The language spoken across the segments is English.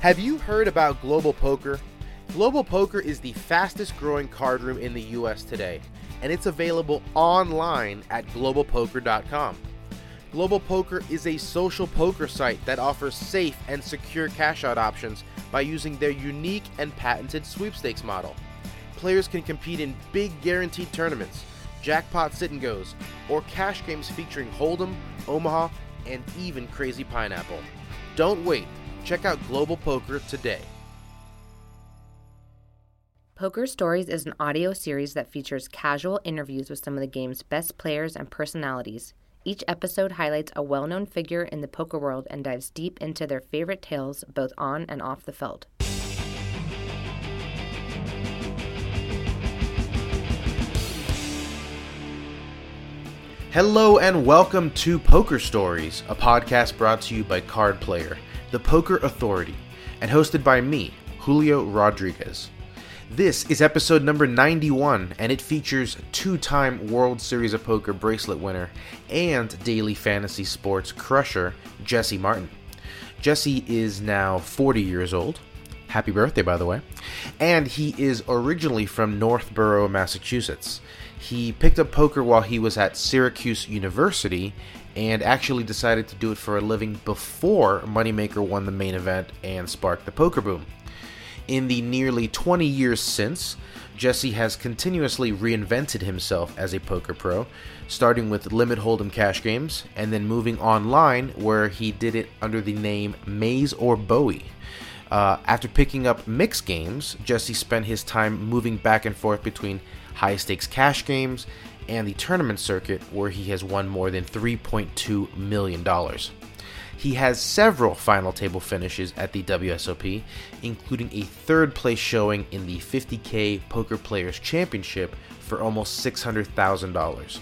Have you heard about Global Poker? Global Poker is the fastest growing card room in the US today, and it's available online at globalpoker.com. Global Poker is a social poker site that offers safe and secure cash out options by using their unique and patented sweepstakes model. Players can compete in big guaranteed tournaments, jackpot sit and goes, or cash games featuring Hold'em, Omaha, and even Crazy Pineapple. Don't wait. Check out Global Poker today. Poker Stories is an audio series that features casual interviews with some of the game's best players and personalities. Each episode highlights a well known figure in the poker world and dives deep into their favorite tales both on and off the felt. Hello and welcome to Poker Stories, a podcast brought to you by Card Player, the poker authority, and hosted by me, Julio Rodriguez. This is episode number 91, and it features two time World Series of Poker bracelet winner and daily fantasy sports crusher, Jesse Martin. Jesse is now 40 years old. Happy birthday, by the way. And he is originally from Northborough, Massachusetts. He picked up poker while he was at Syracuse University and actually decided to do it for a living before Moneymaker won the main event and sparked the poker boom. In the nearly 20 years since, Jesse has continuously reinvented himself as a poker pro, starting with limit hold'em cash games and then moving online where he did it under the name Maze or Bowie. Uh, after picking up mixed games, Jesse spent his time moving back and forth between high stakes cash games and the tournament circuit, where he has won more than $3.2 million. He has several final table finishes at the WSOP, including a third place showing in the 50K Poker Players Championship for almost $600,000.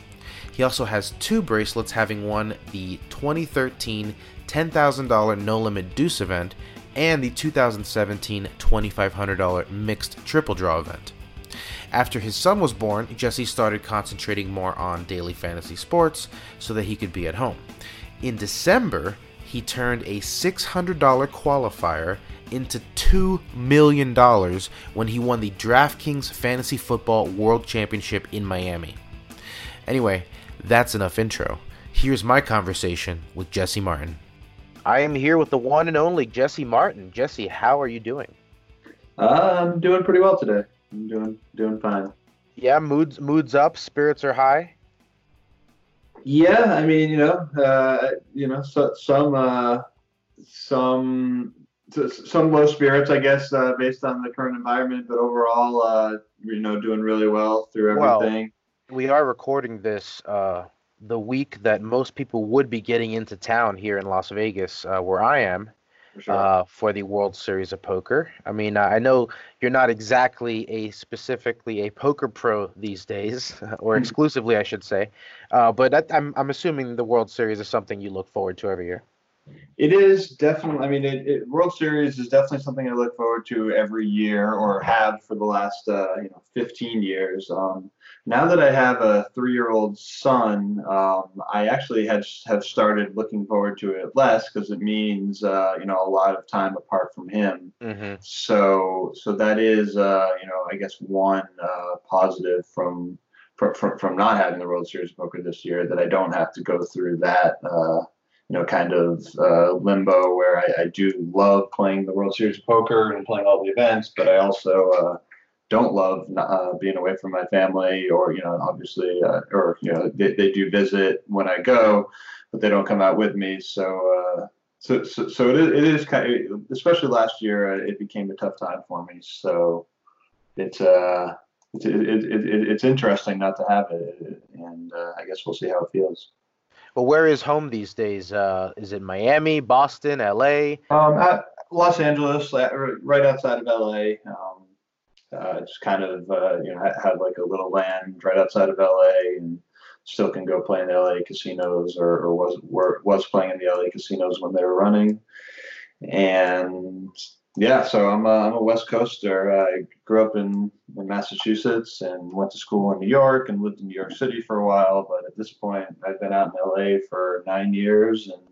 He also has two bracelets, having won the 2013 $10,000 No Limit Deuce event and the 2017 $2,500 Mixed Triple Draw event. After his son was born, Jesse started concentrating more on daily fantasy sports so that he could be at home. In December, he turned a $600 qualifier into $2 million when he won the DraftKings Fantasy Football World Championship in Miami. Anyway, that's enough intro. Here's my conversation with Jesse Martin. I am here with the one and only Jesse Martin. Jesse, how are you doing? Uh, I'm doing pretty well today. I'm doing doing fine. Yeah, moods moods up, spirits are high. Yeah, I mean, you know, uh, you know, so, some uh, some some low spirits, I guess, uh, based on the current environment, but overall, uh, you know, doing really well through everything. Well, we are recording this uh, the week that most people would be getting into town here in Las Vegas, uh, where I am, sure. uh, for the World Series of Poker. I mean, I know you're not exactly a specifically a poker pro these days, or hmm. exclusively, I should say, uh, but that, I'm I'm assuming the World Series is something you look forward to every year. It is definitely. I mean, it, it, World Series is definitely something I look forward to every year, or have for the last uh, you know 15 years. Um, now that I have a three-year-old son, um, I actually have have started looking forward to it less because it means uh, you know a lot of time apart from him. Mm-hmm. So so that is uh, you know I guess one uh, positive from, from from not having the World Series of Poker this year that I don't have to go through that uh, you know, kind of uh, limbo where I, I, do love playing the World Series of Poker and playing all the events, but I also uh, don't love uh, being away from my family or, you know, obviously, uh, or, you know, they, they do visit when I go, but they don't come out with me. So, uh, so, so, so it, is, it is kind of, especially last year, uh, it became a tough time for me. So it's, uh, it's, it, it, it, it's interesting not to have it. And I guess we'll see how it feels. Well, where is home these days? Uh, is it Miami, Boston, LA? Um, at Los Angeles, right outside of LA. Um, uh, just kind of uh, you know have like a little land right outside of LA, and still can go play in the LA casinos, or, or was were, was playing in the LA casinos when they were running, and yeah, so I'm a, I'm a West Coaster. I grew up in, in Massachusetts and went to school in New York and lived in New York City for a while. But at this point, I've been out in LA for nine years and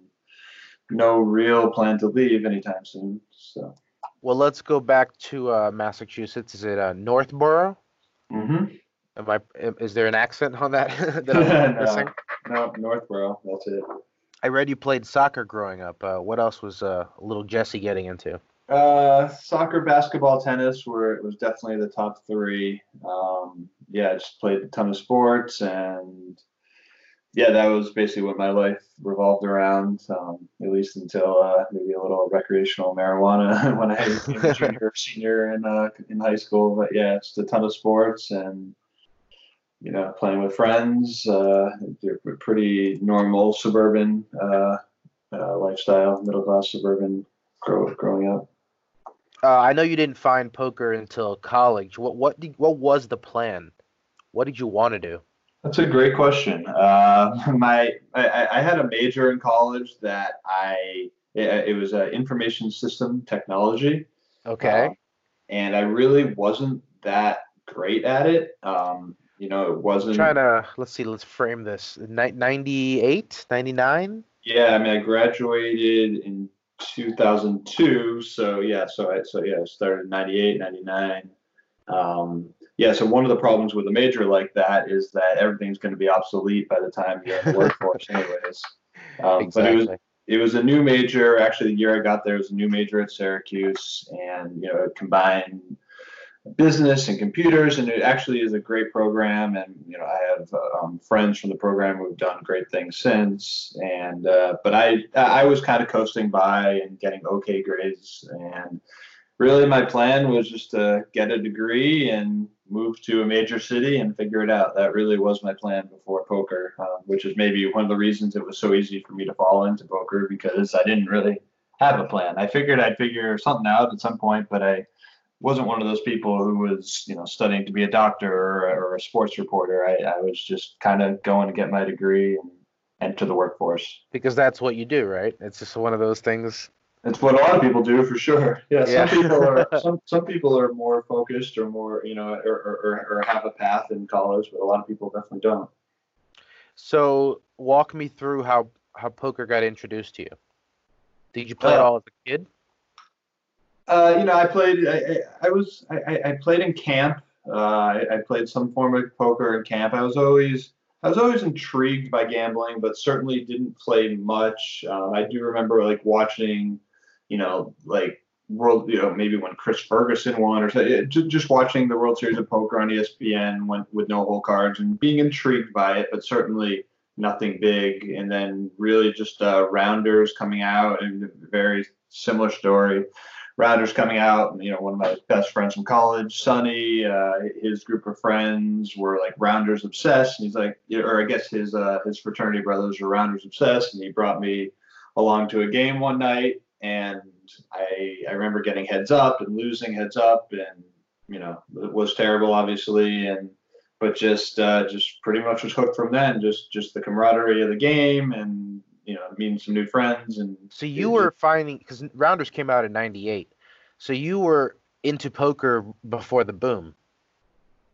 no real plan to leave anytime soon. So Well, let's go back to uh, Massachusetts. Is it uh, Northborough? Mm-hmm. Am I? Is there an accent on that? that I'm missing? no, Northborough. That's it. I read you played soccer growing up. Uh, what else was uh, little Jesse getting into? Uh, soccer, basketball, tennis were it was definitely the top three. Um, yeah, I just played a ton of sports, and yeah, that was basically what my life revolved around. Um, at least until uh, maybe a little recreational marijuana when I was a junior, or senior in uh, in high school. But yeah, just a ton of sports and you know playing with friends. Uh, pretty normal suburban uh, uh, lifestyle, middle class suburban grow, growing up. Uh, I know you didn't find poker until college. What what did, what was the plan? What did you want to do? That's a great question. Uh, my I, I, had a major in college that I it, it was uh, information system technology. Okay. Um, and I really wasn't that great at it. Um, you know, it wasn't. I'm trying to let's see, let's frame this. 98, 99? Yeah, I mean, I graduated in 2002. So yeah, so I so yeah, I started 98, 99. Um, yeah, so one of the problems with a major like that is that everything's going to be obsolete by the time you're in the workforce, anyways. Um, exactly. But it was it was a new major. Actually, the year I got there was a new major at Syracuse, and you know, it combined business and computers, and it actually is a great program. And you know, I have um, friends from the program who've done great things since. And uh, but I I was kind of coasting by and getting okay grades, and really my plan was just to get a degree and move to a major city and figure it out. That really was my plan before poker, um, which is maybe one of the reasons it was so easy for me to fall into poker because I didn't really have a plan. I figured I'd figure something out at some point, but I wasn't one of those people who was, you know, studying to be a doctor or, or a sports reporter. I, I was just kind of going to get my degree and enter the workforce. Because that's what you do, right? It's just one of those things. It's what a lot of people do for sure. Yeah, yeah. some people are some some people are more focused or more, you know, or, or, or have a path in college, but a lot of people definitely don't. So walk me through how how poker got introduced to you. Did you play uh, it all as a kid? Uh, you know, I played. I, I was. I, I, played in camp. Uh, I, I, played some form of poker in camp. I was always. I was always intrigued by gambling, but certainly didn't play much. Uh, I do remember like watching, you know, like world. You know, maybe when Chris Ferguson won, or so, just watching the World Series of Poker on ESPN when, with no hole cards and being intrigued by it, but certainly nothing big. And then really just uh, rounders coming out and very similar story. Rounders coming out. You know, one of my best friends from college, Sonny, uh, his group of friends were like Rounders obsessed, and he's like, or I guess his uh, his fraternity brothers were Rounders obsessed, and he brought me along to a game one night, and I I remember getting heads up and losing heads up, and you know it was terrible, obviously, and but just uh, just pretty much was hooked from then. Just just the camaraderie of the game and you know meeting some new friends and so you were finding because rounders came out in 98 so you were into poker before the boom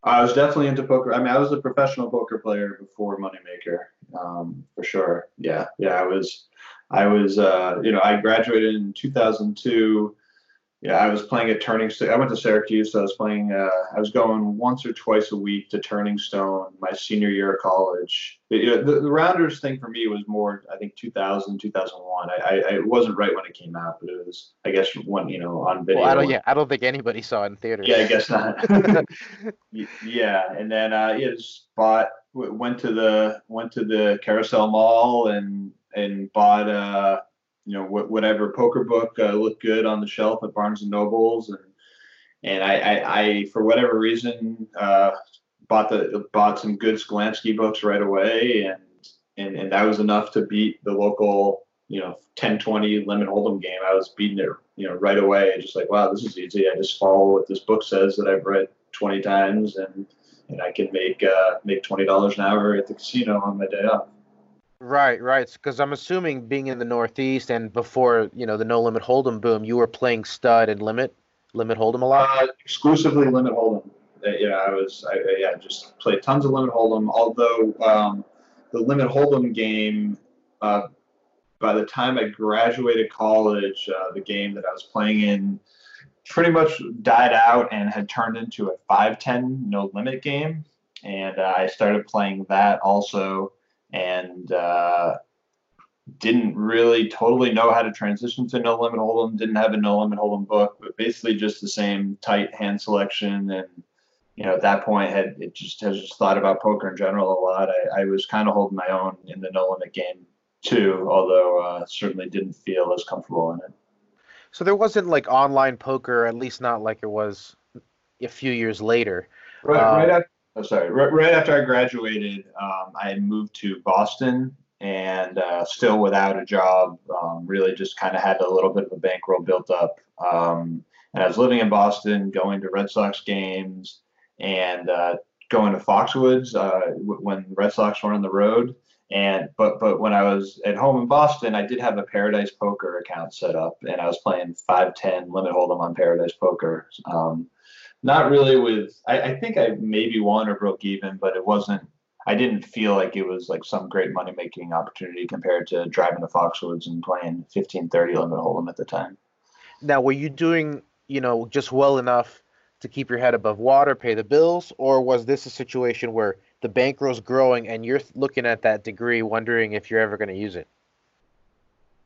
i was definitely into poker i mean i was a professional poker player before moneymaker um, for sure yeah yeah i was i was uh, you know i graduated in 2002 yeah, I was playing at Turning Stone. I went to Syracuse, so I was playing. Uh, I was going once or twice a week to Turning Stone my senior year of college. the, the, Rounders thing for me was more, I think, 2000, 2001. I, I, I, it wasn't right when it came out, but it was, I guess, one you know on video. Well, I don't, yeah, I don't think anybody saw it in theaters. Yeah, I guess not. yeah, and then uh, yeah, just bought, went to the went to the Carousel Mall and and bought. Uh, you know whatever poker book uh, looked good on the shelf at Barnes and Nobles, and and I, I, I for whatever reason uh, bought the bought some good Sklansky books right away, and and and that was enough to beat the local you know 10-20 limit hold'em game. I was beating it you know right away, just like wow this is easy. I just follow what this book says that I've read 20 times, and and I can make uh, make twenty dollars an hour at the casino on my day off. Right, right. Because I'm assuming being in the Northeast and before you know the No Limit Hold'em boom, you were playing stud and limit, limit Hold'em a lot. Uh, exclusively limit Hold'em. Uh, yeah, I was. I, yeah, just played tons of limit Hold'em. Although um, the limit Hold'em game, uh, by the time I graduated college, uh, the game that I was playing in pretty much died out and had turned into a 5-10 no limit game, and uh, I started playing that also, and uh, didn't really totally know how to transition to no limit hold'em. Didn't have a no limit hold'em book, but basically just the same tight hand selection and you know, at that point, had it just has just thought about poker in general a lot. I, I was kind of holding my own in the no limit game too, although uh, certainly didn't feel as comfortable in it. So there wasn't like online poker, at least not like it was a few years later. Right, um, right after, oh, sorry, right, right, after I graduated, um, I moved to Boston and uh, still without a job. Um, really, just kind of had a little bit of a bankroll built up. Um, and I was living in Boston, going to Red Sox games and uh, going to Foxwoods uh, when Red Sox were on the road. And but but when I was at home in Boston, I did have a Paradise Poker account set up, and I was playing five ten limit hold'em on Paradise Poker. Um, not really with I, I think I maybe won or broke even, but it wasn't. I didn't feel like it was like some great money making opportunity compared to driving to Foxwoods and playing fifteen thirty limit hold'em at the time. Now, were you doing you know just well enough to keep your head above water, pay the bills, or was this a situation where the bankroll's growing and you're looking at that degree, wondering if you're ever going to use it?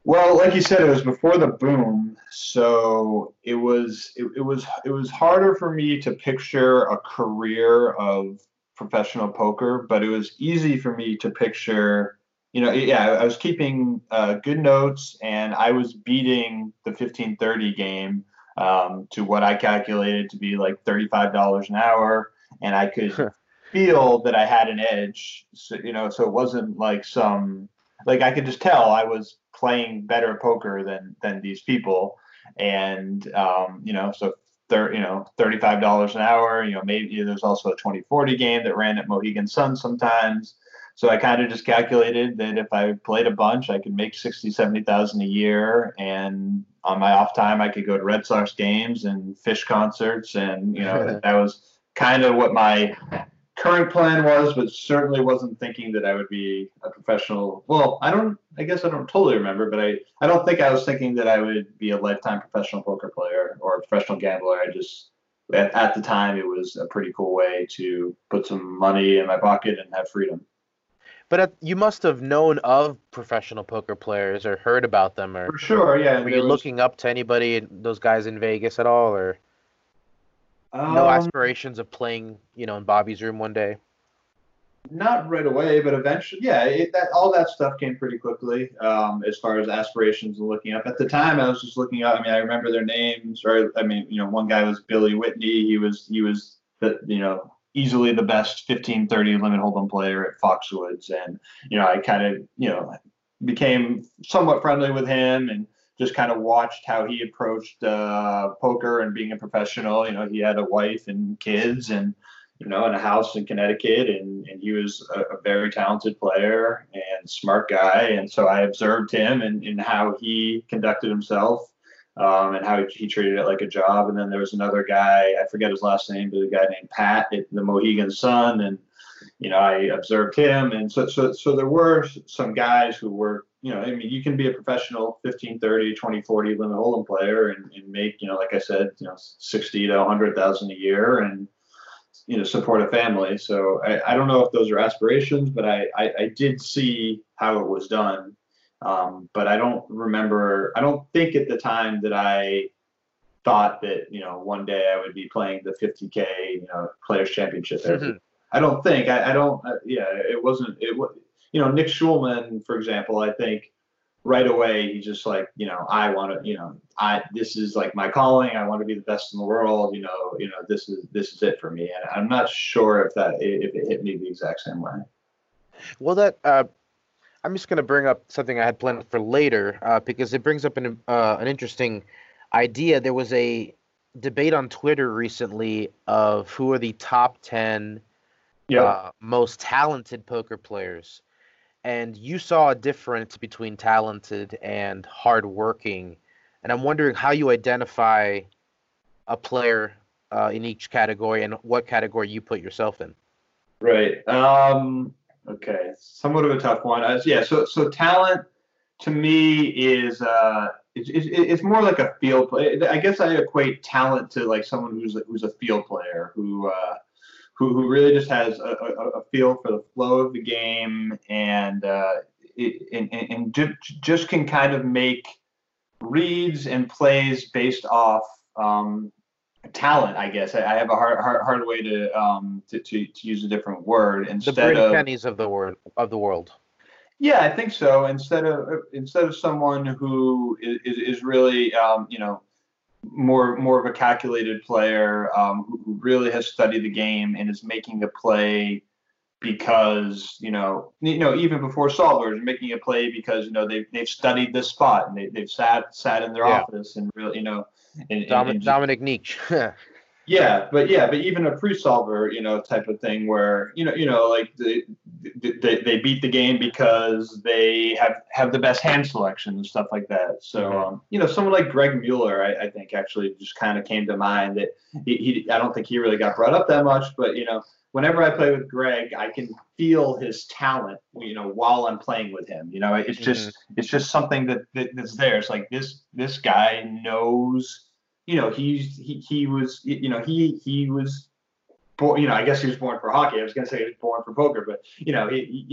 Well, like you said, it was before the boom, so it was it, it was it was harder for me to picture a career of professional poker, but it was easy for me to picture. You know, yeah, I was keeping uh, good notes, and I was beating the fifteen thirty game um, to what I calculated to be like $35 an hour. And I could feel that I had an edge. So, you know, so it wasn't like some, like I could just tell I was playing better poker than, than these people. And, um, you know, so thir- you know, $35 an hour, you know, maybe there's also a 2040 game that ran at Mohegan Sun sometimes. So I kind of just calculated that if I played a bunch, I could make 60, 70,000 a year. And on my off time, I could go to Red Sox games and Phish concerts. And, you know, that was kind of what my current plan was, but certainly wasn't thinking that I would be a professional. Well, I don't, I guess I don't totally remember, but I, I don't think I was thinking that I would be a lifetime professional poker player or a professional gambler. I just, at, at the time, it was a pretty cool way to put some money in my pocket and have freedom. But you must have known of professional poker players or heard about them, or for sure, yeah. Were you was... looking up to anybody, those guys in Vegas at all, or um, no aspirations of playing, you know, in Bobby's room one day? Not right away, but eventually, yeah. It, that all that stuff came pretty quickly. Um, as far as aspirations and looking up, at the time, I was just looking up. I mean, I remember their names, or I mean, you know, one guy was Billy Whitney. He was he was the you know easily the best 15 30 limit hold'em player at Foxwoods. And, you know, I kind of, you know, became somewhat friendly with him and just kind of watched how he approached uh, poker and being a professional. You know, he had a wife and kids and, you know, in a house in Connecticut, and, and he was a, a very talented player and smart guy. And so I observed him and, and how he conducted himself um, and how he, treated it like a job. And then there was another guy, I forget his last name, but a guy named Pat at the Mohegan Sun. And, you know, I observed him. And so, so, so there were some guys who were, you know, I mean, you can be a professional 15, 30, 20, 40 limit hold'em player and, and make, you know, like I said, you know, 60 to 100,000 a year and, you know, support a family. So I, I don't know if those are aspirations, but I, I, I did see how it was done um, but I don't remember, I don't think at the time that I thought that, you know, one day I would be playing the 50K, you know, Players Championship. Mm-hmm. I don't think, I, I don't, uh, yeah, it wasn't, it was, you know, Nick Schulman, for example, I think right away he's just like, you know, I want to, you know, I, this is like my calling. I want to be the best in the world. You know, you know, this is, this is it for me. And I'm not sure if that, if it hit me the exact same way. Well, that, uh, I'm just going to bring up something I had planned for later uh, because it brings up an uh, an interesting idea. There was a debate on Twitter recently of who are the top ten yep. uh, most talented poker players, and you saw a difference between talented and hardworking. And I'm wondering how you identify a player uh, in each category and what category you put yourself in. Right. Um, Okay, somewhat of a tough one. As yeah, so so talent to me is uh, it's, it's, it's more like a field play. I guess I equate talent to like someone who's who's a feel player who uh, who who really just has a, a, a feel for the flow of the game and uh, and, and, and just can kind of make reads and plays based off um, talent. I guess I, I, have a hard, hard hard way to um to, to, to use a different word instead the Brady of Pennies of the world of the world. Yeah, I think so. Instead of instead of someone who is, is really um, you know more more of a calculated player um, who really has studied the game and is making a play because you know you know even before solvers making a play because you know they've they've studied this spot and they, they've sat sat in their yeah. office and really you know and, Dom- and, and Dominik Nitsche Yeah, but yeah, but even a pre-solver, you know, type of thing where you know, you know, like they, they, they beat the game because they have have the best hand selection and stuff like that. So, mm-hmm. um, you know, someone like Greg Mueller, I, I think actually just kind of came to mind. That he, he, I don't think he really got brought up that much, but you know, whenever I play with Greg, I can feel his talent, you know, while I'm playing with him. You know, it's just mm-hmm. it's just something that, that that's there. It's like this this guy knows you know, he's he, he was you know he he was born. You know, I guess he was born for hockey. I was going to say he was born for poker, but you know, he,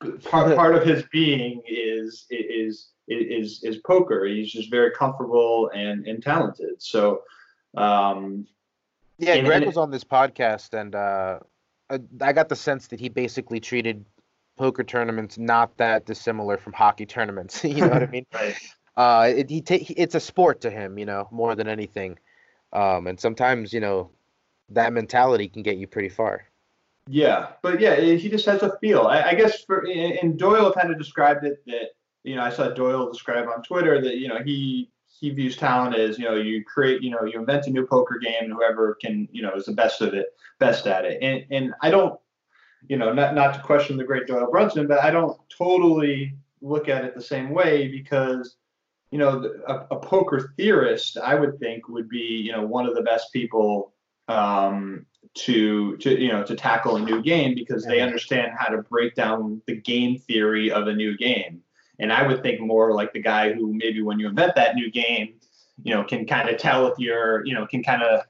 he, part part of his being is is is is poker. He's just very comfortable and and talented. So. Um, yeah, and, Greg and was on this podcast, and uh, I got the sense that he basically treated poker tournaments not that dissimilar from hockey tournaments. you know what I mean? right uh, it, he ta- it's a sport to him, you know, more than anything. Um, and sometimes, you know, that mentality can get you pretty far. Yeah, but yeah, he just has a feel. I, I guess for and Doyle kind of described it that you know I saw Doyle describe on Twitter that you know he he views talent as you know you create you know you invent a new poker game and whoever can you know is the best of it best at it and and I don't you know not not to question the great Doyle Brunson but I don't totally look at it the same way because you know, a, a, poker theorist, I would think, would be, you know, one of the best people um, to to you know to tackle a new game because they understand how to break down the game theory of a new game. And I would think more like the guy who maybe when you invent that new game, you know, can kind of tell if you're, you know, can kind of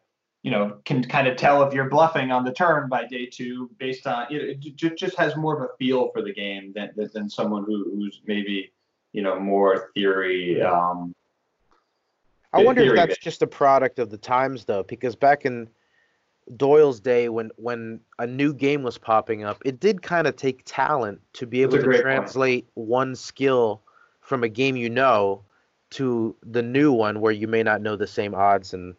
you know, can kind of tell if you're bluffing on the turn by day two based on you know, it just has more of a feel for the game than than someone who, who's maybe you know more theory. Um, I wonder if that's just a product of the times though, because back in Doyle's day when when a new game was popping up, it did kind of take talent to be able to translate point. one skill from a game you know to the new one where you may not know the same odds and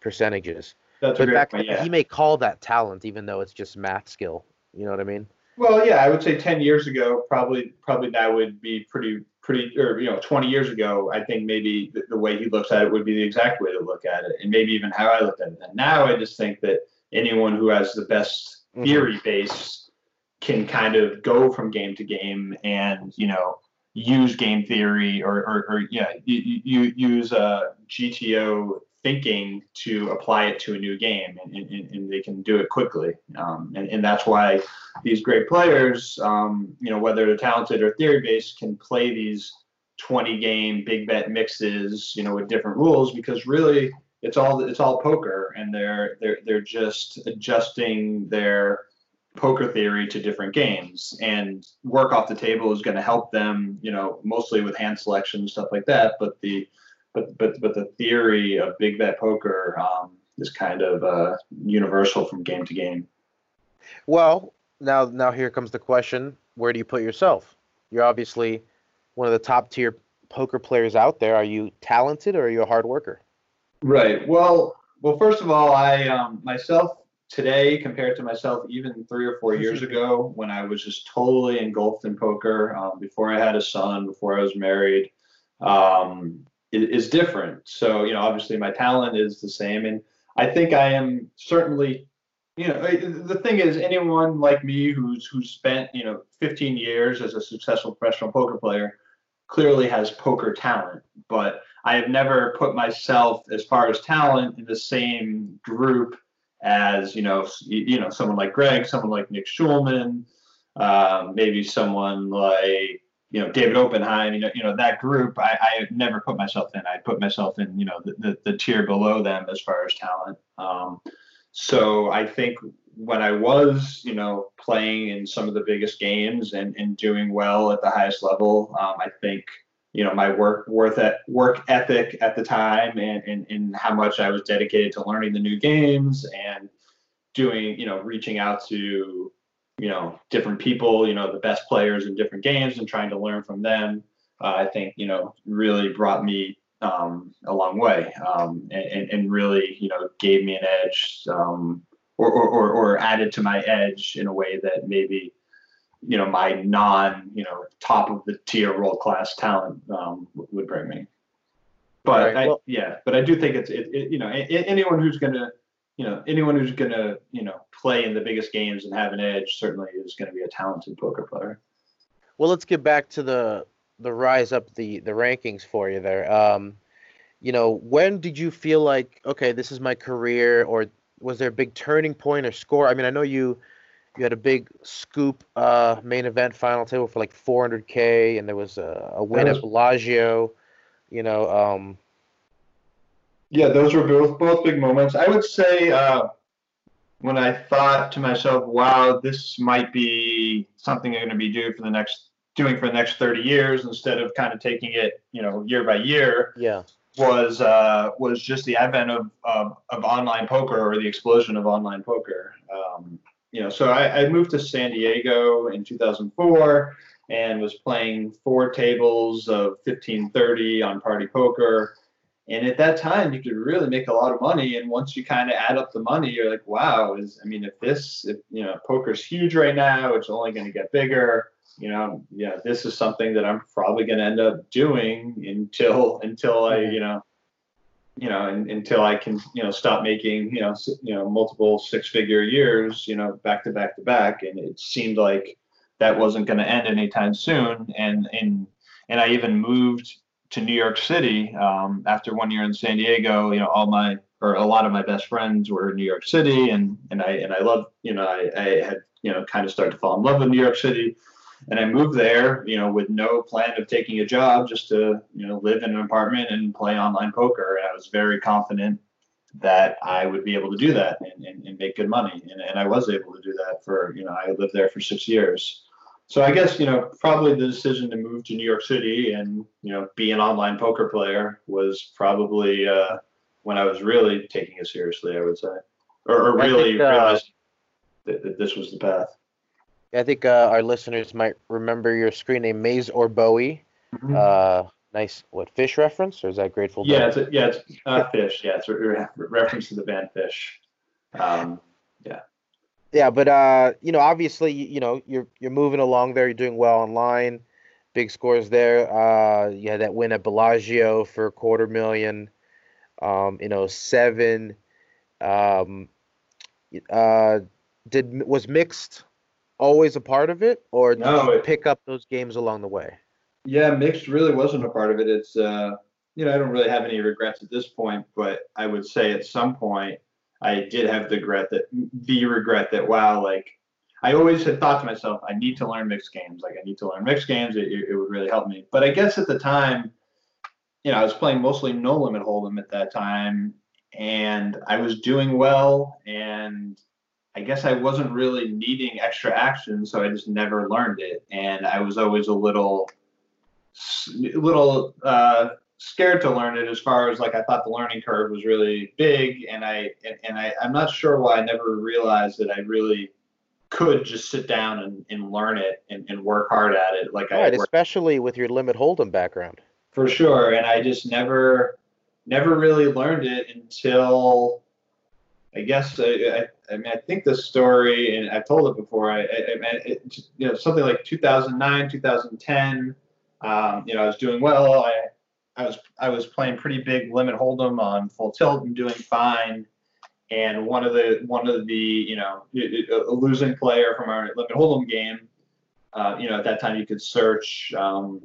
percentages. That's but back point, yeah. he may call that talent even though it's just math skill. You know what I mean? Well, yeah, I would say ten years ago, probably probably that would be pretty pretty, or you know, 20 years ago, I think maybe the, the, way he looks at it would be the exact way to look at it, and maybe even how I looked at it. And now I just think that anyone who has the best mm-hmm. theory base can kind of go from game to game and you know use game theory or or, or yeah, you, you use uh, GTO thinking to apply it to a new game and, and, and they can do it quickly. Um, and, and that's why these great players um, you know whether they're talented or theory based can play these 20 game big bet mixes you know with different rules because really it's all it's all poker and they're they're they're just adjusting their poker theory to different games. And work off the table is going to help them you know mostly with hand selection and stuff like that but the but but but the theory of big bet poker um, is kind of uh, universal from game to game. Well, now now here comes the question: Where do you put yourself? You're obviously one of the top tier poker players out there. Are you talented or are you a hard worker? Right. Well, well, first of all, I um, myself today compared to myself even three or four years ago when I was just totally engulfed in poker um, before I had a son, before I was married. Um, is, different. So, you know, obviously my talent is the same. And I think I am certainly, you know, the thing is anyone like me who's, who's spent, you know, 15 years as a successful professional poker player clearly has poker talent, but I have never put myself as far as talent in the same group as, you know, you know, someone like Greg, someone like Nick Schulman, um, maybe someone like you know David Oppenheim, you know, you know that group. I, I never put myself in. I put myself in, you know, the, the, the tier below them as far as talent. Um, so I think when I was, you know, playing in some of the biggest games and, and doing well at the highest level, um, I think, you know, my work worth at work ethic at the time and, and, and how much I was dedicated to learning the new games and doing, you know, reaching out to, you know, different people, you know, the best players in different games and trying to learn from them. Uh, I think, you know, really brought me um, a long way um, and, and really, you know, gave me an edge um, or, or, or added to my edge in a way that maybe you know my non you know top of the tier world class talent um, would bring me. But right, well, I, yeah, but I do think it's it, it you know anyone who's gonna you know anyone who's gonna you know play in the biggest games and have an edge certainly is going to be a talented poker player. Well, let's get back to the the rise up the the rankings for you there. Um, you know, when did you feel like okay, this is my career, or was there a big turning point or score? I mean, I know you you had a big scoop uh, main event final table for like 400k, and there was a, a win was, at Bellagio. You know. Um, yeah, those were both both big moments. I would say uh, when I thought to myself, "Wow, this might be something I'm going to be doing for the next doing for the next 30 years instead of kind of taking it, you know, year by year." Yeah was uh, was just the advent of, of, of online poker or the explosion of online poker. Um, you know, so I, I, moved to San Diego in 2004 and was playing four tables of 1530 on Party Poker. And at that time, you could really make a lot of money. And once you kind of add up the money, you're like, wow, is I mean, if this, if you know, poker's huge right now, it's only going to get bigger you know, yeah, this is something that I'm probably going to end up doing until until I, you know, you know, and, until I can, you know, stop making, you know, you know, multiple six-figure years, you know, back to back to back, and it seemed like that wasn't going to end anytime soon. And and and I even moved to New York City um, after one year in San Diego. You know, all my or a lot of my best friends were in New York City, and and I and I love, you know, I, I had you know kind of started to fall in love with New York City and I moved there, you know, with no plan of taking a job, just to you know live in an apartment and play online poker. And I was very confident that I would be able to do that and, and, and make good money, and, and I was able to do that for you know I lived there for six years. So I guess you know probably the decision to move to New York City and you know be an online poker player was probably uh, when I was really taking it seriously. I would say, or, or really think, uh, realized that, that this was the path. I think uh, our listeners might remember your screen name, Maze or Bowie. Mm-hmm. Uh, nice, what Phish reference, or is that Grateful Dead? Yeah, it's a, yeah, it's uh, Phish. Yeah, it's a re- reference to the band Phish. Um, yeah. Yeah, but uh, you know, obviously, you know, you're you're moving along there. You're doing well online. Big scores there. Uh, you had that win at Bellagio for a quarter million. Um, you know, seven. Um, uh, did was mixed always a part of it, or did no, you it, pick up those games along the way? Yeah, mixed really wasn't a part of it. It's uh, you know I don't really have any regrets at this point, but I would say at some point I did have the regret that the regret that wow, like I always had thought to myself, I need to learn mixed games. Like I need to learn mixed games. It, it would really help me. But I guess at the time, you know, I was playing mostly no limit hold'em at that time, and I was doing well, and I guess I wasn't really needing extra action, so I just never learned it, and I was always a little, little uh, scared to learn it. As far as like I thought the learning curve was really big, and I and, and I I'm not sure why I never realized that I really could just sit down and, and learn it and, and work hard at it like right, I especially with your limit hold'em background. For sure, and I just never never really learned it until I guess I, I, I, mean I think the story, and I've told it before. I, I, it, you know something like 2009, 2010. Um, you know I was doing well. I I was I was playing pretty big limit hold'em on full tilt and doing fine. And one of the one of the you know a losing player from our limit hold'em game. Uh, you know at that time you could search um,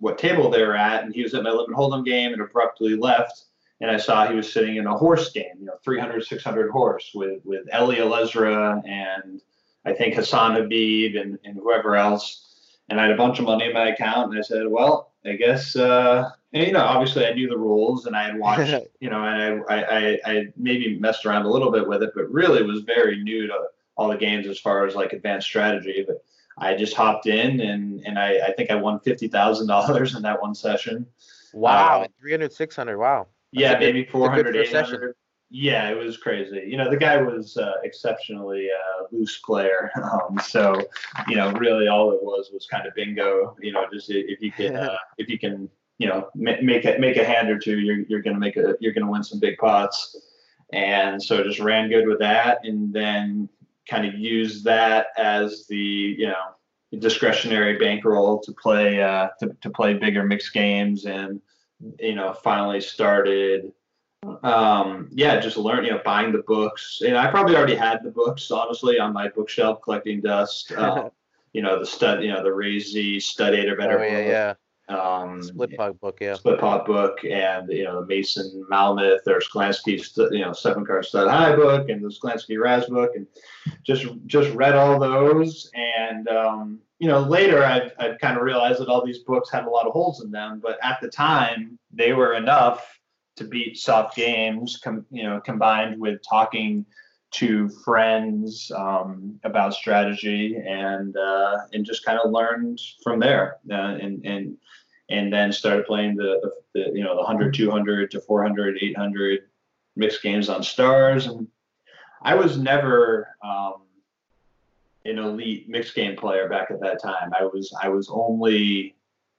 what table they were at, and he was at my limit hold'em game and abruptly left and I saw he was sitting in a horse game, you know, 300, 600 horse with with Eli Elezra and I think Hasan Habib and, and whoever else. and I had a bunch of money in my account, and I said, well, I guess, uh, and, you know, obviously I knew the rules, and I had watched, you know, and I, I, I, maybe messed around a little bit with it, but really was very new to all the games as far as like advanced strategy. But I just hopped in, and and I, I think I won fifty thousand dollars in that one session. Wow, um, 300, 600, wow. That's yeah, maybe 400, 800 yeah, it was crazy. You know, the guy was uh, exceptionally uh, loose player. Um, so, you know, really all it was was kind of bingo. You know, just if you can, uh, if you can, you know, make it make a hand or two, you're you're gonna make a you're gonna win some big pots. And so just ran good with that, and then kind of used that as the you know discretionary bankroll to play uh, to to play bigger mixed games, and you know finally started um, yeah, just learn, you know, buying the books. And I probably already had the books, honestly, on my bookshelf, collecting dust. Uh, you know, the stud, you know, the Razy Studator Better. Oh, yeah, yeah. Um, split pot book, yeah. Split pot book, and you know, the Mason Malmuth or Sklansky, you know, seven card stud high book, and the Sklansky Razz book, and just just read all those. And um, you know, later I've I've kind of realized that all these books had a lot of holes in them, but at the time they were enough to beat soft games, com, you know, combined with talking to friends um, about strategy and uh, and just kind of learned from there uh, and and and then started playing the, the, you know the 100 200 to 400 800 mixed games on stars and i was never um, an elite mixed game player back at that time i was i was only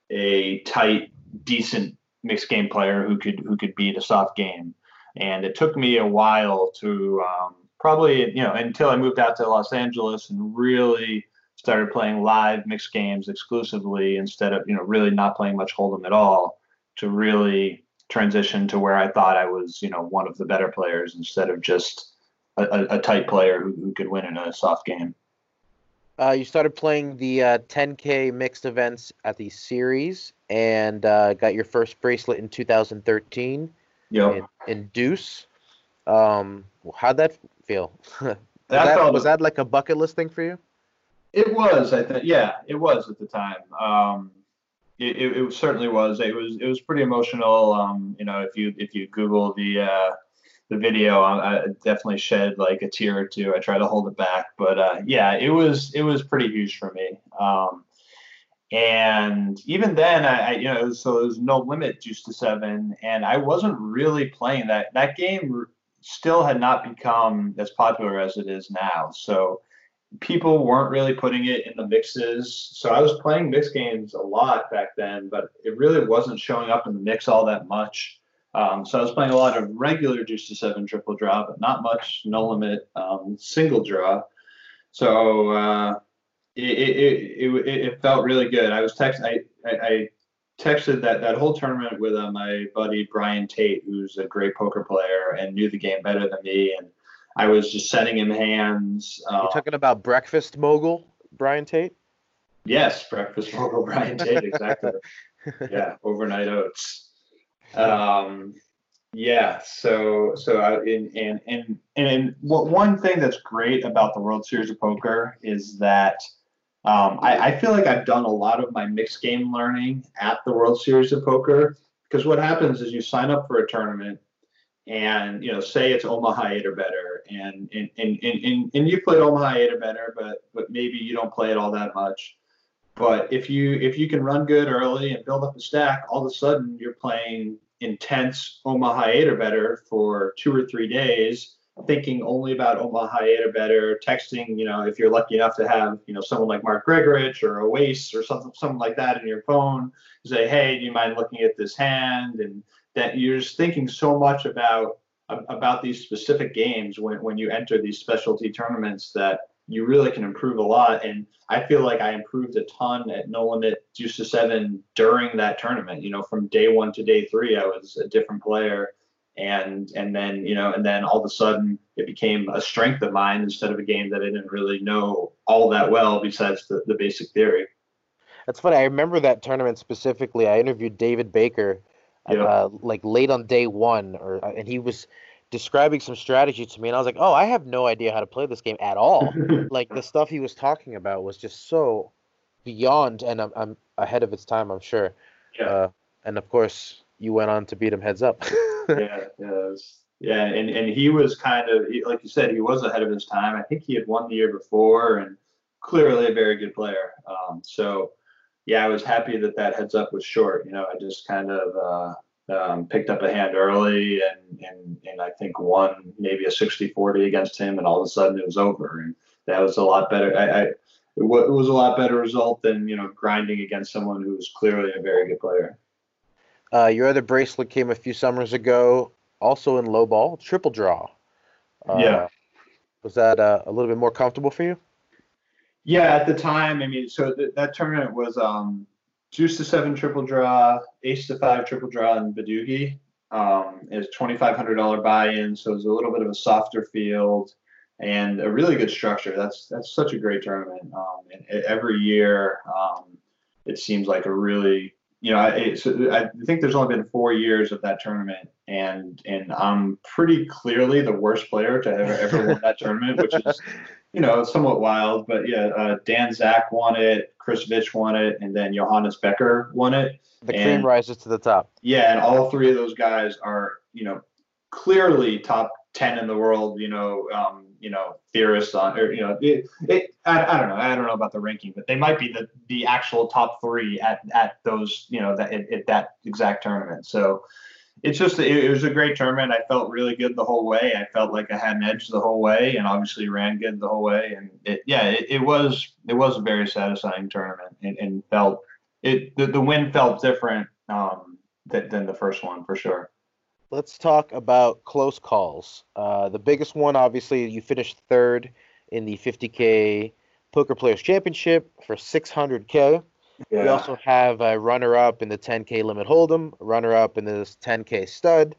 a tight decent mixed game player who could who could beat a soft game. And it took me a while to um, probably you know until I moved out to Los Angeles and really started playing live mixed games exclusively instead of you know really not playing much hold'em at all to really transition to where I thought I was you know one of the better players instead of just a, a, tight player who, who could win in a soft game. Uh, you started playing the uh, 10K mixed events at the series and uh, got your first bracelet in 2013 yep. in, in Deuce. Um, how'd that feel? was, that, that was that like a bucket list thing for you? It was, I think. Yeah, it was at the time. Um, it, it, it, certainly was. It was it was pretty emotional. Um, you know, if you if you Google the uh, the video, I, definitely shed like a tear or two. I try to hold it back, but uh, yeah, it was it was pretty huge for me. Um, and even then, I, I you know so there was no limit deuce to seven, and I wasn't really playing that. That game still had not become as popular as it is now. So people weren't really putting it in the mixes. So I was playing mix games a lot back then, but it really wasn't showing up in the mix all that much. Um, so I was playing a lot of regular deuce to seven triple draw, but not much no limit um, single draw. So uh, it, it, it, it, felt really good. I was text I, I, I texted that that whole tournament with uh, my buddy Brian Tate, who's a great poker player and knew the game better than me, and I was just sending him hands. Uh, You're talking about breakfast mogul Brian Tate. Yes, breakfast mogul Brian Tate, exactly. yeah, overnight oats. Um, yeah. So so I, and and and and what one thing that's great about the World Series of Poker is that um, I, I feel like I've done a lot of my mixed game learning at the World Series of Poker because what happens is you sign up for a tournament and you know say it's Omaha eight or better and and, and, and, and you played Omaha eight or better but but maybe you don't play it all that much but if you if you can run good early and build up a stack all of a sudden you're playing intense Omaha 8 or better for two or three days, thinking only about Omaha 8 or better, texting, you know, if you're lucky enough to have, you know, someone like Mark Gregorich or Oasis or something, something like that in your phone, say, hey, do you mind looking at this hand? And that you're just thinking so much about about these specific games when, when you enter these specialty tournaments that you really can improve a lot. And I feel like I improved a ton at No Limit Deuce to Seven during that tournament. You know, from day one to day three, I was a different player. And and then you know, and then all of a sudden, it became a strength of mine instead of a game that I didn't really know all that well, besides the, the basic theory. That's funny. I remember that tournament specifically. I interviewed David Baker, yeah. uh, like late on day one, or and he was describing some strategy to me and I was like, "Oh, I have no idea how to play this game at all." like the stuff he was talking about was just so beyond and I'm, I'm ahead of its time, I'm sure. Yeah. Uh, and of course, you went on to beat him heads up. yeah, yeah, was, yeah, and and he was kind of like you said, he was ahead of his time. I think he had won the year before, and clearly a very good player. Um, so yeah, I was happy that that heads up was short. You know, I just kind of uh, um, picked up a hand early and, and, and I think won maybe a 60 40 against him, and all of a sudden it was over. And that was a lot better. I, I it, w- it was a lot better result than you know grinding against someone who was clearly a very good player. Uh, your other bracelet came a few summers ago, also in low ball, triple draw. Uh, yeah. Was that uh, a little bit more comfortable for you? Yeah, at the time, I mean, so th- that tournament was um, Deuce to seven triple draw, Ace to five triple draw, and Badugi. Um, is twenty five hundred dollar buy in, so it's a little bit of a softer field and a really good structure. That's that's such a great tournament. Um, and every year, um, it seems like a really you know, I, so I think there's only been four years of that tournament, and and I'm pretty clearly the worst player to ever ever win that tournament, which is you know somewhat wild. But yeah, uh, Dan Zack won it, Chris Vitch won it, and then Johannes Becker won it. The and, cream rises to the top. Yeah, and all three of those guys are you know clearly top ten in the world. You know, um, you know theorists on or you know it, it I, I don't know I don't know about the ranking but they might be the the actual top three at at those you know that at, at that exact tournament so it's just it, was a great tournament I felt really good the whole way I felt like I had an edge the whole way and obviously ran good the whole way and it yeah it, it was it was a very satisfying tournament and, and felt it the, the win felt different um than, than the first one for sure let's talk about close calls. Uh, the biggest one, obviously, you finished third in the 50K Poker Players Championship for 600K. Yeah. We also have a runner up in the 10K Limit Hold'em, runner up in this 10K Stud,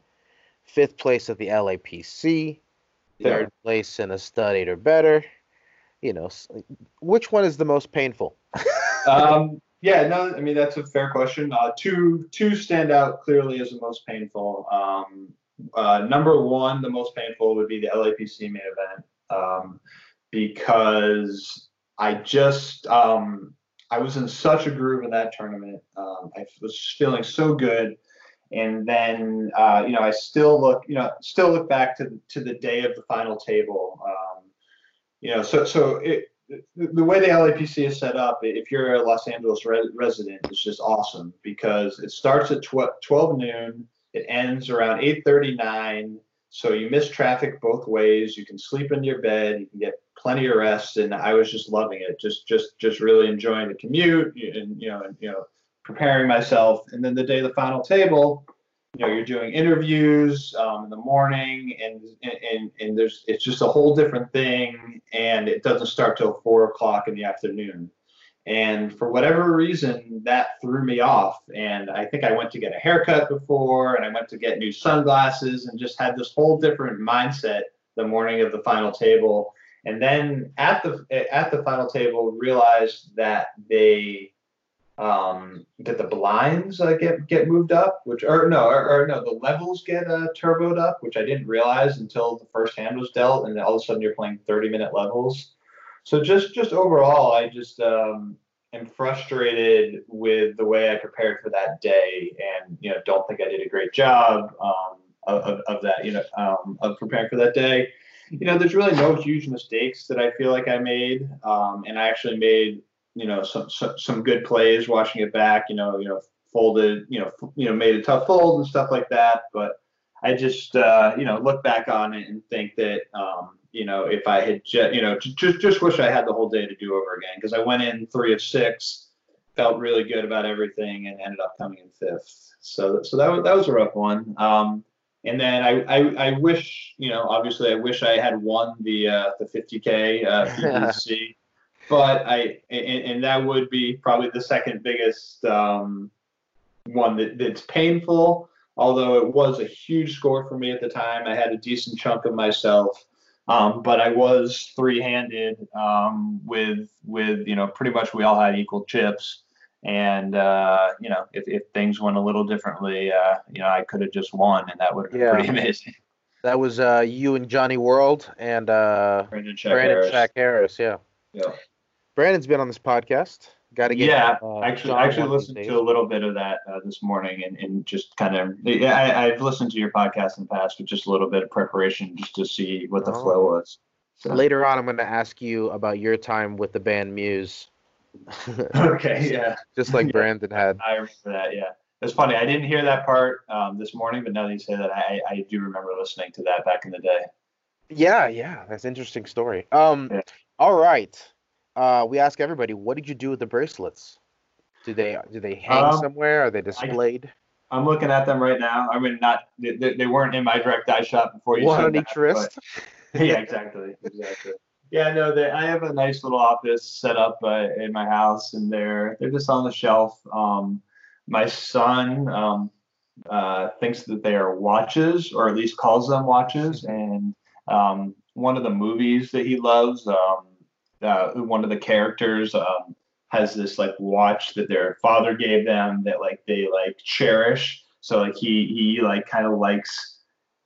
fifth place at the LAPC, third yeah. place in a Stud 8 or better. You know, which one is the most painful? um, yeah, no, I mean that's a fair question. Uh, two two stand out clearly as the most painful. Um, uh, number one, the most painful would be the LAPC main event um, because I just um, I was in such a groove in that tournament. Um, I was feeling so good, and then uh, you know I still look you know still look back to to the day of the final table. Um, you know, so so it the way the LAPC is set up, if you're a Los Angeles re- resident, it's just awesome because it starts at tw- 12 noon, it ends around 8:39. So you miss traffic both ways. You can sleep in your bed. You can get plenty of rest, and I was just loving it. Just, just, just really enjoying the commute, and you know, and you know, preparing myself. And then the day of the final table, you know you're doing interviews um, in the morning and, and and there's it's just a whole different thing and it doesn't start till four o'clock in the afternoon and for whatever reason that threw me off and i think i went to get a haircut before and i went to get new sunglasses and just had this whole different mindset the morning of the final table and then at the at the final table realized that they um, that the blinds uh, get get moved up, which or no, or, or no, the levels get uh, turboed up, which I didn't realize until the first hand was dealt, and all of a sudden you're playing 30 minute levels. So just just overall, I just um, am frustrated with the way I prepared for that day, and you know don't think I did a great job um, of, of that, you know, um, of preparing for that day. You know, there's really no huge mistakes that I feel like I made, um, and I actually made you know some, some some good plays watching it back you know you know folded you know you know made a tough fold and stuff like that but i just uh, you know look back on it and think that um, you know if i had just you know just just wish i had the whole day to do over again because i went in three of six felt really good about everything and ended up coming in fifth. So so that was that was a rough one. Um, and then I, I, I wish you know obviously I wish I had won the uh, the 50k uh, PPC but I and, and, that would be probably the second biggest um, one that, that's painful. Although it was a huge score for me at the time, I had a decent chunk of myself, um, but I was three-handed um, with with you know pretty much we all had equal chips, and uh, you know if, if things went a little differently, uh, you know I could have just won, and that would have been yeah. pretty amazing. That was uh, you and Johnny World and uh, Brandon Shack Brandon Harris. Shack Harris, yeah. Yeah. Brandon's been on this podcast. Got to get. yeah, uh, actually, John I actually one of these listened to a little bit of that uh, this morning, and, and just kind of, yeah, I, I've listened to your podcast in the past, with just a little bit of preparation, just to see what the Oh. flow was. So- Later on, I'm going to ask you about your time with the band Muse. okay, yeah, Just like Yeah. Brandon had. I remember that. Yeah, it's funny. I didn't hear that part um, this morning, but now that you say that, I, I do remember listening to that back in the day. Yeah, yeah, that's an interesting story. Um, Yeah. all right. Uh, we ask everybody, what did you do with the bracelets? Do they do they hang Um, somewhere? Are they displayed? I'm looking at them right now. I mean, not they, they weren't in my direct eye shot before you One on each wrist. yeah, exactly, exactly. Yeah, no, they, I have a nice little office set up uh, in my house, and they're they're just on the shelf. Um, my son um, uh, thinks that they are watches, or at least calls them watches. And um, one of the movies that he loves, um, uh, one of the characters um, has this like watch that their father gave them that like they like cherish. So like he he like kind of likes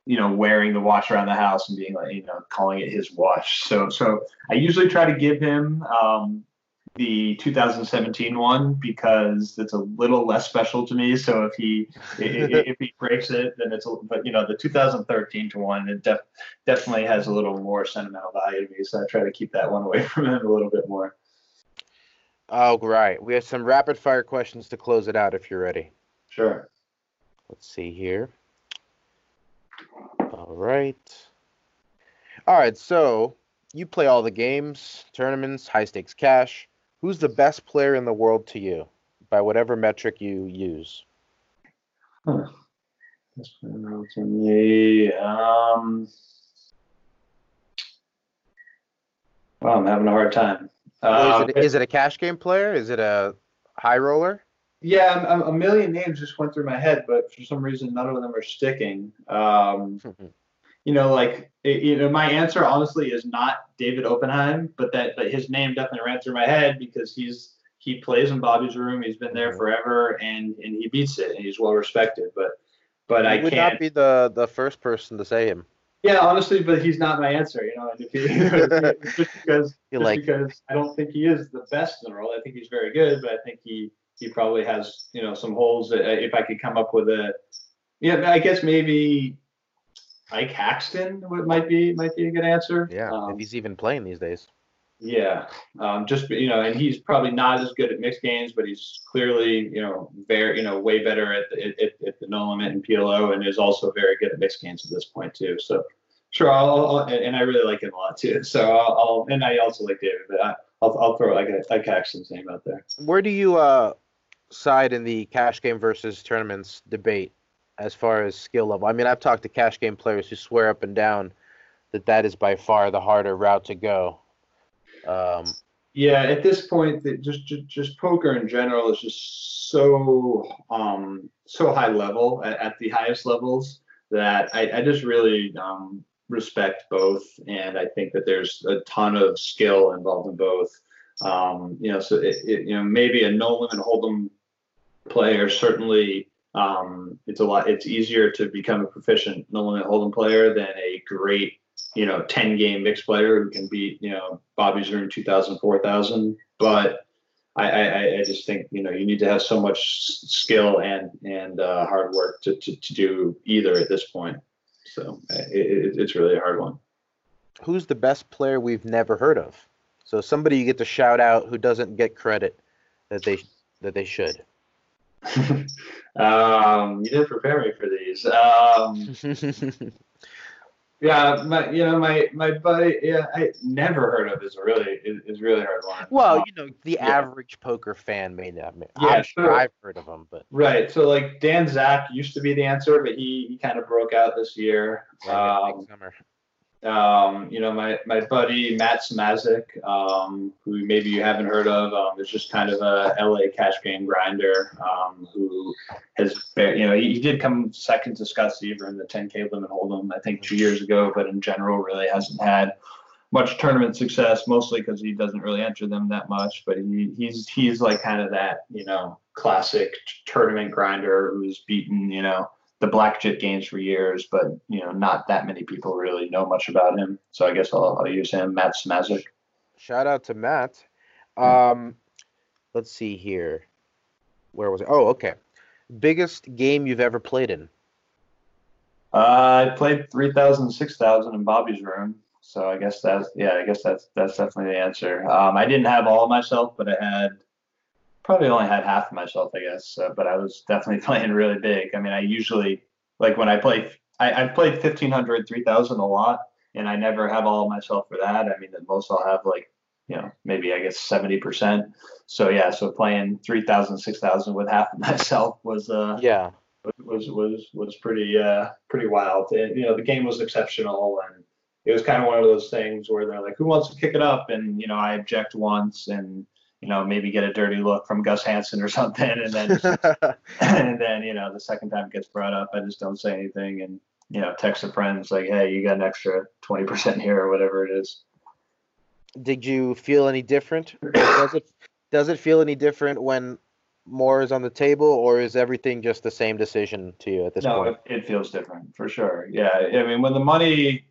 you know wearing the watch around the house and being like you know calling it his watch. So so I usually try to give him um, the 2017 one because it's a little less special to me. So if he if he breaks it, then it's a, but you know the 2013 to one it def, definitely has a little more sentimental value to me. So I try to keep that one away from him a little bit more. Oh, right. We have some rapid fire questions to close it out if you're ready. Sure. Let's see here. All right. All right, so you play all the games, tournaments, high stakes cash. Who's the best player in the world to you by whatever metric you use? That's to me. Um, well, I'm having a hard time. Um, is, it, is it a cash game player? Is it a high roller? Yeah, I'm- I'm- a million names just went through my head, but for some reason, none of them are sticking. Um, you know, like it, you know, my answer honestly is not David Oppenheim, but that, that his name definitely ran through my head because he's he plays in Bobby's room. He's been there Mhm. forever, and and he beats it, and he's well respected. But but I would can't. not be the, the first person to say him. Yeah, honestly, but he's not my answer. You know, and if he, just because just like because I don't think he is the best in the world. I think he's very good, but I think he he probably has you know some holes. That, uh, if I could come up with a, yeah, I guess maybe Ike Haxton would, might be might be a good answer. yeah, Um, if he's even playing these days. yeah, um, just you know, and he's probably not as good at mixed games, but he's clearly you know very you know way better at the, at, at the no limit and PLO, and is also very good at mixed games at this point too. So sure, I'll, I'll and I really like him a lot too. So I'll, I'll and I also like David, but I, I'll I'll throw like a like Haxton's name out there. Where do you uh, side in the cash game versus tournaments debate as far as skill level? I mean, I've talked to cash game players who swear up and down that that is by far the harder route to go. Um, Yeah, at this point, that just, just just poker in general is just so um so high level at, at the highest levels that I, I just really um respect both, and I think that there's a ton of skill involved in both. Um, you know, so it, it, you know maybe a no limit hold'em player certainly um, it's a lot it's easier to become a proficient no limit hold'em player than a great you know 10 game mixed player who can beat you know bobby's room 2000 4000 but I, I i just think you know you need to have so much skill and and uh, hard work to, to to do either at this point so it, it's really a hard one who's the best player we've never heard of? So somebody you get to shout out who doesn't get credit that they that they should. um you didn't prepare me for these um yeah my you know my my buddy yeah i never heard of is a really is, is really hard one well, Um, you know, the yeah. average poker fan may not. Yeah, I'm sure. I've heard of him, but Right. So like Dan Zack used to be the answer, but he, he kind of broke out this year. like, Um, summer. Um, you know, my, my buddy Matt Smazik, um, who maybe you haven't heard of, um, is just kind of a LA cash game grinder, um, who has, you know, he, he did come second to Scott Seiver in the 10K limit hold'em, I think two years ago, but in general really hasn't had much tournament success, mostly because he doesn't really enter them that much. But he, he's he's like kind of that, you know, classic tournament grinder who's beaten, you know, the black jet games for years, but you know, not that many people really know much about him. So I guess I'll, I'll use him, Matt Smazik. Shout out to Matt. Um, let's see here. Where was it? Oh, okay. Biggest game you've ever played in? Uh, I played 3,000, 6,000 in Bobby's room. So I guess that's yeah, I guess that's that's definitely the answer. Um, I didn't have all of myself, but I had probably only had half of myself, I guess. Uh, but I was definitely playing really big. I mean, I usually like when I play, I, I've played 1,500, 3,000 a lot, and I never have all of myself for that. I mean, most I'll have like you know maybe I guess 70%. So yeah, so playing 3,000, 6,000 with half of myself was uh Yeah. was was was pretty uh pretty wild. And, you know, the game was exceptional and it was kind of one of those things where they're like, "Who wants to kick it up?" And you know, I object once, and you know, maybe get a dirty look from Gus Hansen or something, and then and then you know, the second time it gets brought up, I just don't say anything, and you know, text a friend, it's like, "Hey, you got an extra twenty percent here, or whatever it is." Did you feel any different? does it does it feel any different when more is on the table, or is everything just the same decision to you at this no, point? it, it feels different for sure. Yeah, I mean, when the money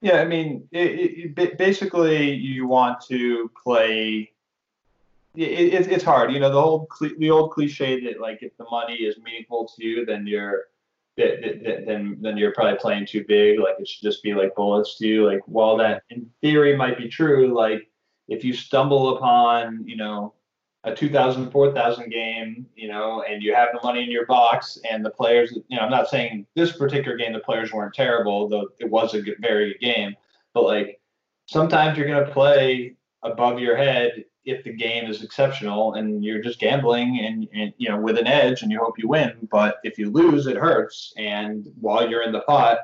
yeah, I mean, it, it, basically, you want to play. It, it's hard, you know. The old the old cliche that like if the money is meaningful to you, then you're then then you're probably playing too big. Like it should just be like bullets to you. Like while that in theory might be true, like if you stumble upon you know a 2000 4000 game you know and you have the money in your box and the players you know i'm not saying this particular game the players weren't terrible though it was a good, very good game but like sometimes you're going to play above your head if the game is exceptional and you're just gambling and, and you know with an edge and you hope you win but if you lose it hurts and while you're in the pot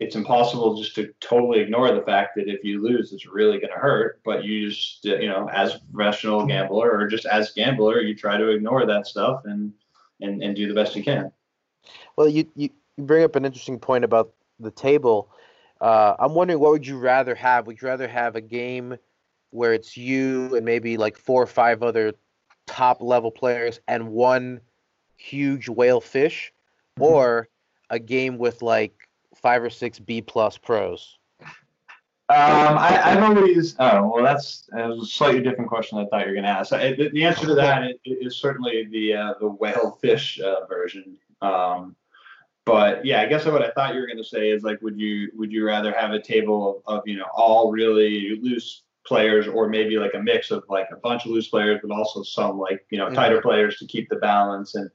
it's impossible just to totally ignore the fact that if you lose, it's really going to hurt. But you just, you know, as a professional gambler or just as gambler, you try to ignore that stuff and and, and do the best you can. Well, you, you bring up an interesting point about the table. Uh, I'm wondering, what would you rather have? Would you rather have a game where it's you and maybe like four or five other top level players and one huge whale fish, mm-hmm. or a game with like five or six B plus pros? Um, I, have always. Oh, well, that's, a slightly different question I thought you were going to ask. I, the, the, answer to that is, is certainly the uh, the whale fish uh, version. Um, but yeah, I guess what I thought you were going to say is like, would you would you rather have a table of, of you know all really loose players, or maybe like a mix of like a bunch of loose players, but also some like you know mm-hmm. tighter mm-hmm. players to keep the balance? And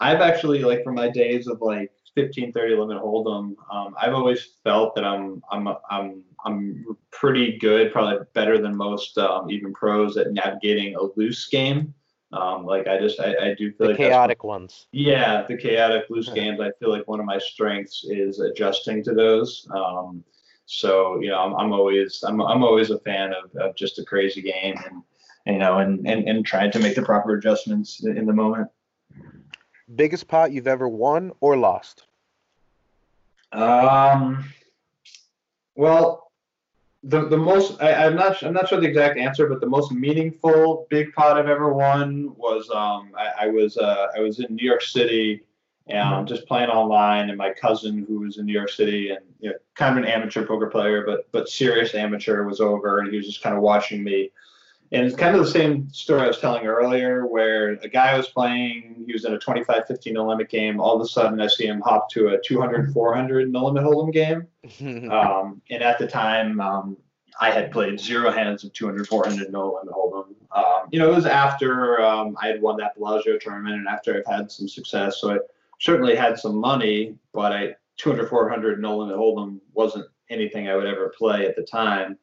I've actually like from my days of like 15 30 limit hold'em um, i've always felt that i'm i'm i'm i'm pretty good probably better than most um, even pros at navigating a loose game um, like i just i, I do feel the like chaotic ones yeah the chaotic loose games i feel like one of my strengths is adjusting to those um, so you know i'm, I'm always I'm, I'm always a fan of, of just a crazy game and you know and, and and trying to make the proper adjustments in the moment biggest pot you've ever won or lost? Um, well, the the most I, am not I'm not sure the exact answer, but the most meaningful big pot I've ever won was um I, I was uh, I was in New York City and mm-hmm. just playing online, and my cousin who was in New York City and you know kind of an amateur poker player, but but serious amateur was over, and he was just kind of watching me and it's kind of the same story I was telling earlier, where a guy was playing, he was in a 25 15 no limit game. All of a sudden, I see him hop to a 200 400 no limit hold'em game. um, and at the time, um, I had played zero hands of 200 400 no limit hold'em. Um, you know, it was after um, I had won that Bellagio tournament and after I've had some success. So I certainly had some money, but I 200 400 no limit hold'em wasn't anything I would ever play at the time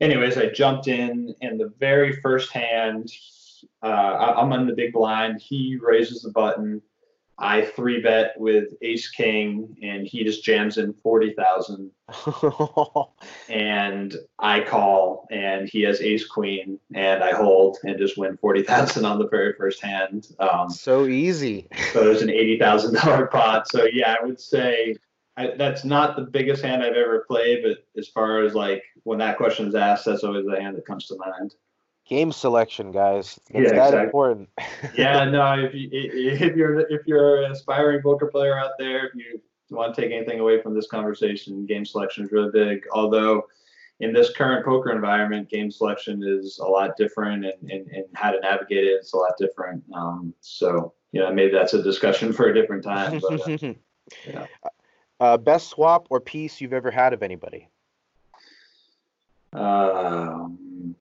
anyways, I jumped in, and the very first hand, uh, I'm on the big blind. He raises the button. I three bet with Ace King, and he just jams in forty thousand. and I call, and he has Ace Queen, and I hold and just win forty thousand on the very first hand. Um, so easy. so there's an eighty thousand dollar pot. So yeah, I would say I, that's not the biggest hand I've ever played, but as far as like when that question is asked, that's always the hand that comes to mind. Game selection, guys. It's yeah, that exactly. important. yeah, no. If you if you're if you're an aspiring poker player out there, if you want to take anything away from this conversation, game selection is really big. Although in this current poker environment, game selection is a lot different, and, and, and how to navigate it is a lot different. Um, so yeah, maybe that's a discussion for a different time. But, uh, yeah. uh, best swap or piece you've ever had of anybody? Um,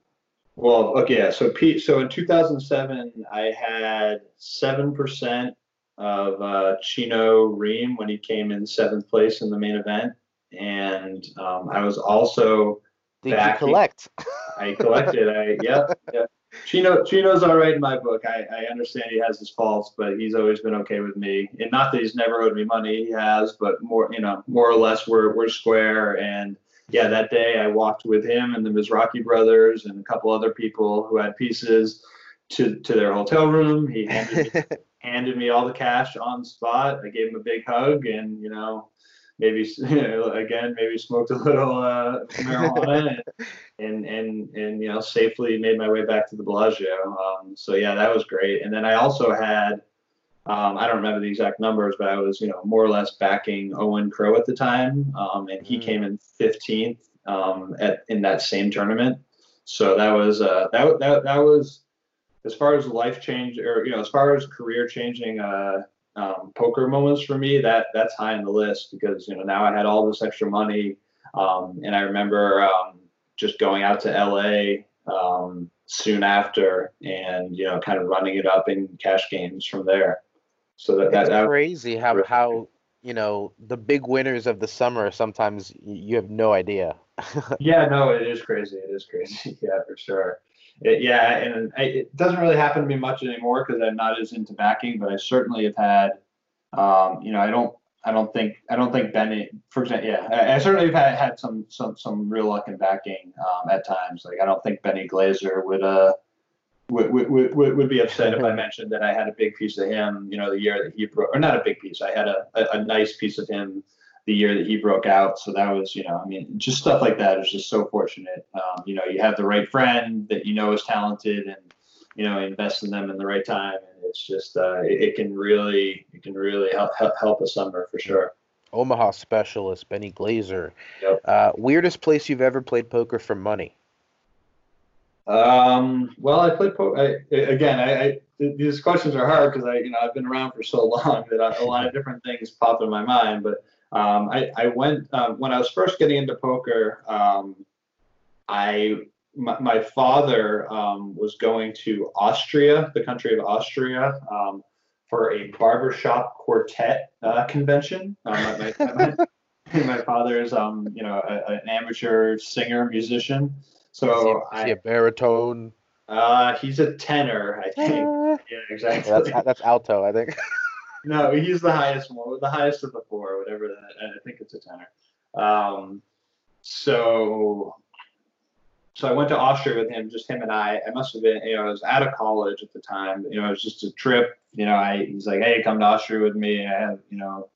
well, okay, so Pete, so in 2007, I had seven percent of uh, Chino Rheem when he came in seventh place in the main event, and um, I was also. Did you collect? I collected. I yep, yep. Chino Chino's all right in my book. I, I understand he has his faults, but he's always been okay with me. And not that he's never owed me money, he has, but more you know, more or less we're we're square. And yeah, that day I walked with him and the Mizrachi brothers and a couple other people who had pieces to to their hotel room. He handed me, handed me all the cash on spot. I gave him a big hug and you know maybe you know, again maybe smoked a little uh, marijuana and, and, and and you know safely made my way back to the Bellagio. Um, so yeah, that was great. And then I also had um, I don't remember the exact numbers, but I was you know more or less backing Owen Crow at the time, um, and he mm. came in 15th um, at in that same tournament. So that was uh, that that that was as far as life change or you know as far as career changing uh, um, poker moments for me, that that's high on the list because you know now I had all this extra money, um, and I remember um, just going out to LA um, soon after, and you know kind of running it up in cash games from there. So that, that's that, crazy how really how you know the big winners of the summer sometimes you have no idea. yeah, no, it is crazy. It is crazy. Yeah, for sure it, yeah, and I, it doesn't really happen to me much anymore because I'm not as into backing. But I certainly have had, um, you know, I don't, I don't think, I don't think Benny, for example, yeah, I, I certainly have had, had some, some, some real luck in backing um, at times. Like I don't think Benny Glaser would, uh, would, would, would, would be upset if I mentioned that I had a big piece of him, you know, the year that he broke, or not a big piece. I had a, a, a nice piece of him the year that he broke out. So that was, you know, I mean, just stuff like that is just so fortunate. Um, you know, you have the right friend that you know is talented and, you know, invest in them in the right time. And it's just, uh, it, it, can really, it can really help, help, help a summer for sure. Omaha specialist, Benny Glaser. Yep. Uh, weirdest place you've ever played poker for money? Um, well, I played poker. Again, I, I, these questions are hard because I, you know, I've been around for so long that a lot of different things pop in my mind. But um, I, I, went uh, when I was first getting into poker. Um, I my, my father um, was going to Austria, the country of Austria, um, for a barbershop quartet uh, convention. Um, my, my, my, father is, um, you know, a, an amateur singer musician. So is he, is he a baritone. Uh, he's a tenor, I think. Uh, yeah, exactly. That's, that's alto, I think. no, he's the highest one, the highest of the four, whatever that. I think it's a tenor. Um, so, so I went to Austria with him, just him and I. I must have been, you know, I was out of college at the time. You know, it was just a trip. You know, I he's like, hey, come to Austria with me. I have, you know,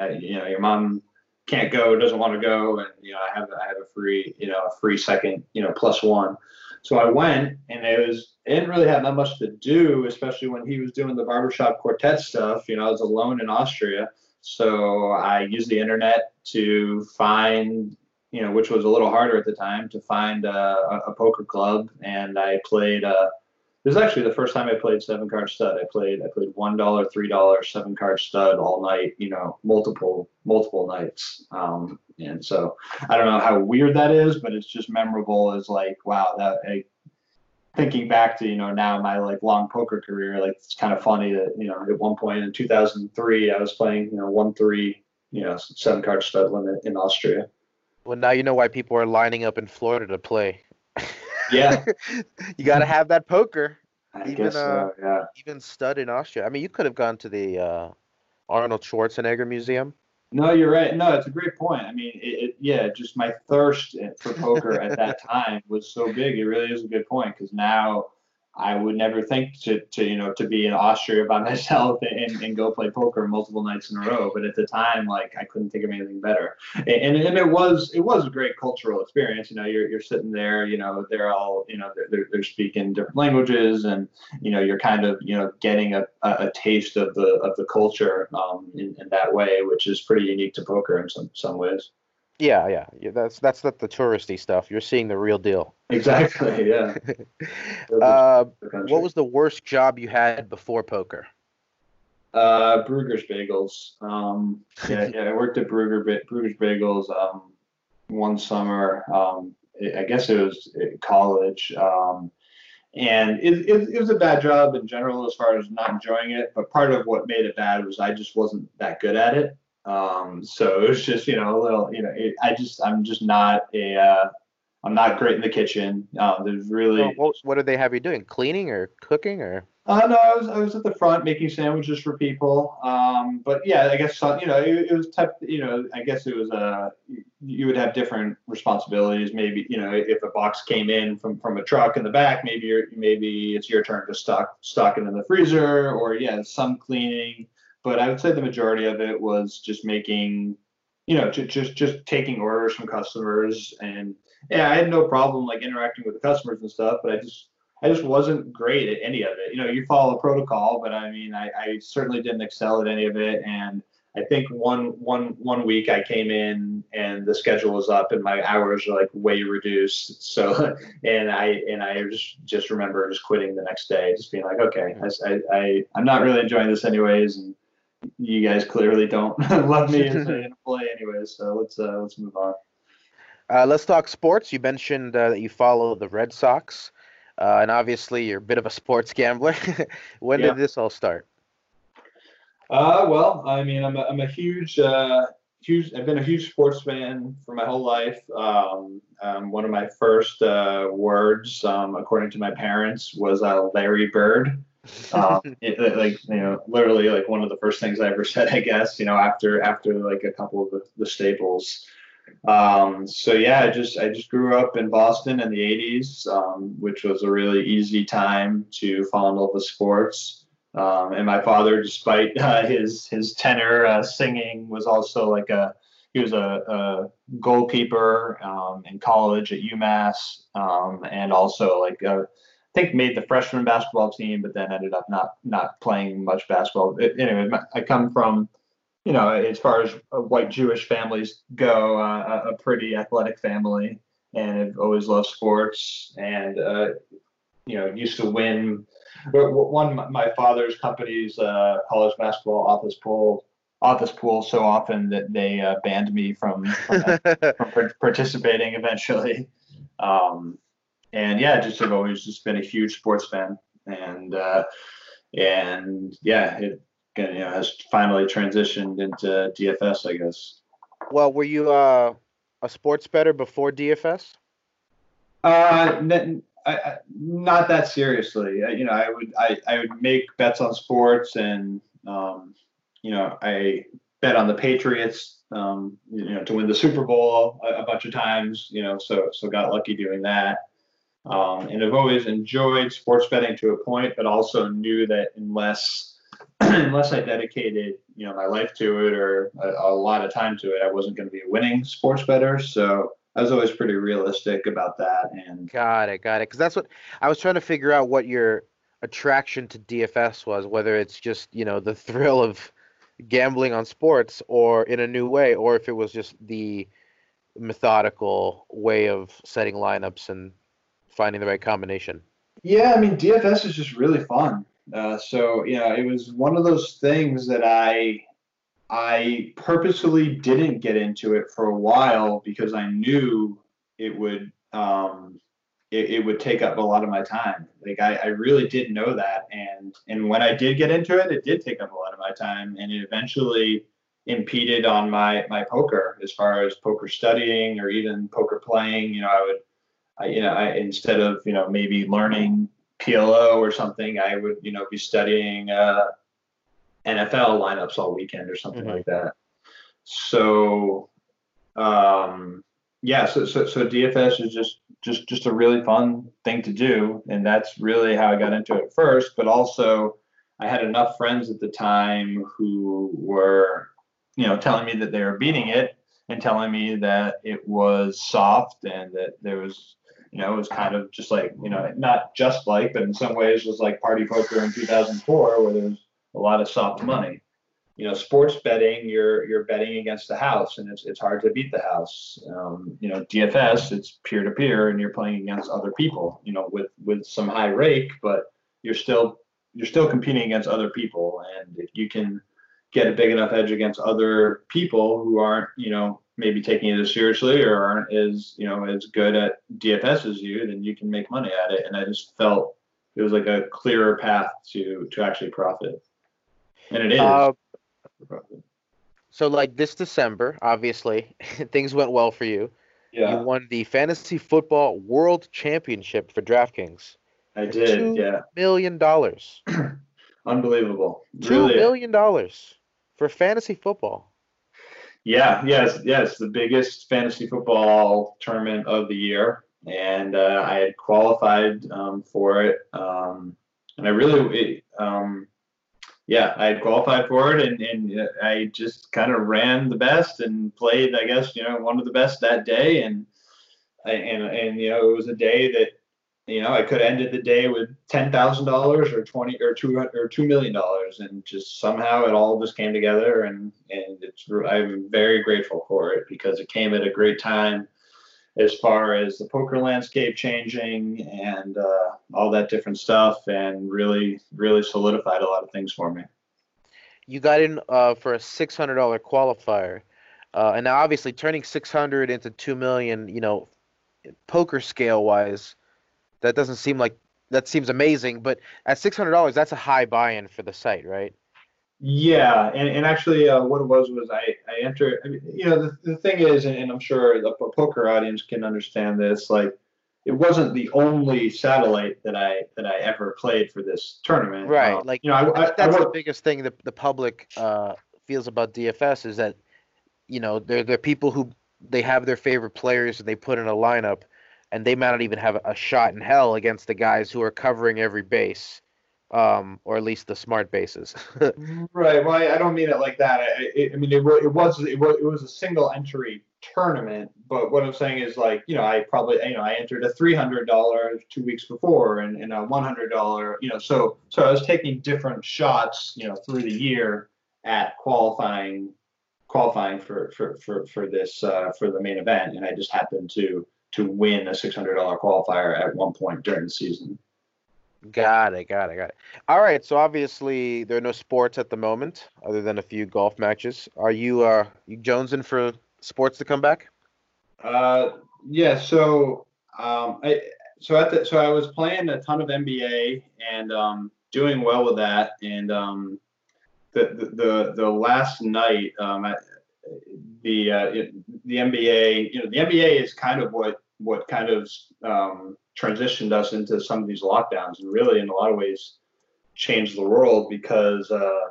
I, you know, your mom can't go, doesn't want to go, and you know, I have I have a free, you know, a free second, you know, plus one. So I went, and it was it didn't really have that much to do, especially when he was doing the barbershop quartet stuff. You know, I was alone in Austria, so I used the internet to find, you know, which was a little harder at the time to find a, a poker club, and I played. Uh, this is actually the first time I played seven card stud. I played I played one dollar, three dollar, seven card stud all night. You know, multiple multiple nights. Um, and so I don't know how weird that is, but it's just memorable as like wow that. I, thinking back to you know now my like long poker career like it's kind of funny that you know at one point in 2003 i was playing you know one three you know seven card stud limit in austria well now you know why people are lining up in florida to play yeah. you got to have that poker. I even, guess so, uh, yeah. Even stud in Austria. I mean, you could have gone to the uh, Arnold Schwarzenegger Museum. No, you're right. No, it's a great point. I mean, it, it, yeah, just my thirst for poker at that time was so big. It really is a good point because now I would never think to, to you know to be in Austria by myself and, and go play poker multiple nights in a row. But at the time, like I couldn't think of anything better. And, and, it was it was a great cultural experience. You know, you're, you're sitting there. You know, they're all you know they're, they're speaking different languages, and you know you're kind of you know getting a, a taste of the of the culture um, in, in that way, which is pretty unique to poker in some some ways. Yeah, yeah, yeah. That's that's not the touristy stuff. You're seeing the real deal. Exactly. Yeah. uh, what was the worst job you had before poker? Uh, Bruegger's Bagels. Um, yeah, yeah, I worked at Bruegger Bruegger's Bagels um, one summer. Um, I guess it was college. Um, and it, it, it, was a bad job in general as far as not enjoying it. But part of what made it bad was I just wasn't that good at it. Um, so it was just, you know, a little, you know, it, I just, I'm just not a, uh, I'm not great in the kitchen. Um, there's really. Well, what, what did they have you doing? Cleaning or cooking or? Uh, no, I was I was at the front making sandwiches for people. Um, but yeah, I guess you know it, it was type. You know, I guess it was a uh, you would have different responsibilities. Maybe you know if a box came in from from a truck in the back, maybe you're maybe it's your turn to stock stock it in the freezer, or yeah, some cleaning but I would say the majority of it was just making, you know, just just just taking orders from customers, and yeah, I had no problem like interacting with the customers and stuff, but I just I just wasn't great at any of it. You know, you follow a protocol, but I mean, I, I certainly didn't excel at any of it, and I think one one one week I came in and the schedule was up and my hours are like way reduced. So and I and I just just remember just quitting the next day, just being like, okay, I I, I am not really enjoying this anyways, and you guys clearly don't love me as an employee anyway. So let's uh, let's move on. Uh, let's talk sports. You mentioned uh, that you follow the Red Sox, uh, and obviously you're a bit of a sports gambler. when yeah. did this all start? Uh, well, I mean, I'm a, I'm a huge, uh, huge. I've been a huge sports fan for my whole life. Um, um, one of my first uh, words, um, according to my parents, was uh, Larry Bird um, it, like you know literally like one of the first things i ever said i guess you know after after like a couple of the, the staples. Um, so yeah i just i just grew up in boston in the 80s um, which was a really easy time to fall in love with sports. Um, and my father despite uh, his his tenor uh, singing was also like a he was a, a goalkeeper um, in college at umass um, and also like a think made the freshman basketball team, but then ended up not not playing much basketball. It, anyway, I come from, you know, as far as white Jewish families go, uh, a pretty athletic family, and have always loved sports, and uh, you know, used to win. One, my father's company's uh, college basketball office pool office pool so often that they uh, banned me from, from, from participating eventually. Um, and yeah, just have always just been a huge sports fan, and uh, and yeah, it you know has finally transitioned into DFS, I guess. Well, were you uh, a sports better before DFS? Uh, n- I, I, not that seriously. I, you know, I would I, I would make bets on sports, and um, you know, I bet on the Patriots, um, you know, to win the Super Bowl a, a bunch of times. You know, so so got lucky doing that. Um, and I've always enjoyed sports betting to a point, but also knew that unless unless I dedicated you know my life to it or a, a lot of time to it, I wasn't going to be a winning sports better. So I was always pretty realistic about that. And got it, got it. Because that's what I was trying to figure out what your attraction to DFS was, whether it's just you know the thrill of gambling on sports or in a new way, or if it was just the methodical way of setting lineups and finding the right combination. Yeah, I mean DFS is just really fun. Uh, so yeah, it was one of those things that I I purposefully didn't get into it for a while because I knew it would um, it, it, would take up a lot of my time. Like I, I really did know that, and and when I did get into it, it did take up a lot of my time, and it eventually impeded on my my poker as far as poker studying or even poker playing. You know, I would I, you know, I, instead of you know maybe learning PLO or something, I would you know be studying uh, NFL lineups all weekend or something mm-hmm. like that. So, um, yeah, so, so so DFS is just just just a really fun thing to do, and that's really how I got into it first. But also, I had enough friends at the time who were you know telling me that they were beating it and telling me that it was soft and that there was you know, it was kind of just like, you know, not just like, but in some ways was like party poker in 2004 where there's a lot of soft money. you know, sports betting, you're you're betting against the house, and it's it's hard to beat the house. Um, you know, DFS, it's peer to peer, and you're playing against other people. You know, with with some high rake, but you're still you're still competing against other people, and if you can get a big enough edge against other people who aren't, you know, maybe taking it as seriously or aren't as, you know, as good at DFS as you, then you can make money at it. And I just felt it was like a clearer path to to actually profit, and it is. Uh, so, like this December, obviously, things went well for you. Yeah. You won the Fantasy Football World Championship for DraftKings. I did. 2 yeah. Million dollars. Unbelievable. Two really. million dollars for fantasy football. Yeah, yes, yes, the biggest fantasy football tournament of the year, and uh, I had qualified um, for it, um, and I really, um, yeah, I had qualified for it, and, and I just kind of ran the best and played, I guess, you know, one of the best that day, and and and you know, it was a day that you know, I could have ended the day with ten thousand dollars or twenty or two or two million dollars, and just somehow it all just came together, and and it's I'm very grateful for it because it came at a great time, as far as the poker landscape changing and uh, all that different stuff, and really really solidified a lot of things for me. You got in uh, for a six hundred dollar qualifier, uh, and now obviously turning six hundred into two million, you know, poker scale wise that doesn't seem like that seems amazing, but at six hundred dollars, that's a high buy-in for the site, right? Yeah, and, and actually, uh, what it was was I I entered. I mean, you know, the, the thing is, and, and I'm sure the poker audience can understand this. Like, it wasn't the only satellite that I that I ever played for this tournament. Right. Um, like, you know, I, I, that's I, the biggest thing that the public uh, feels about DFS is that, you know, they're they're people who they have their favorite players and they put in a lineup and they might not even have a shot in hell against the guys who are covering every base, um, or at least the smart bases. right. Well, I, I, don't mean it like that. I, I mean, it, it, was it was it was a single entry tournament, but what I'm saying is like you know I probably you know I entered a three hundred dollar two weeks before and, and a one hundred dollar you know so so I was taking different shots you know through the year at qualifying qualifying for for for for this uh, for the main event, and I just happened to to win a $600 qualifier at one point during the season. Got it, got it, got it. All right, so obviously there are no sports at the moment other than a few golf matches. Are you uh you jonesing for sports to come back? Uh yeah, so um I so at the so I was playing a ton of NBA and um doing well with that and um the the the, the last night um I, the uh, the NBA you know the NBA is kind of what what kind of um, transitioned us into some of these lockdowns and really in a lot of ways changed the world because uh,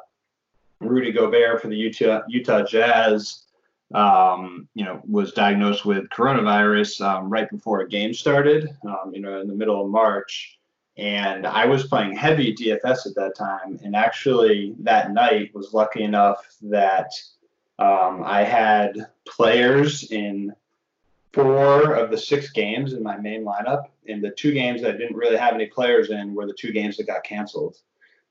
Rudy Gobert for the Utah Utah Jazz um, you know was diagnosed with coronavirus um, right before a game started um, you know in the middle of March. And I was playing heavy DFS at that time. And actually that night was lucky enough that um, I had players in four of the six games in my main lineup, and the two games that I didn't really have any players in were the two games that got canceled.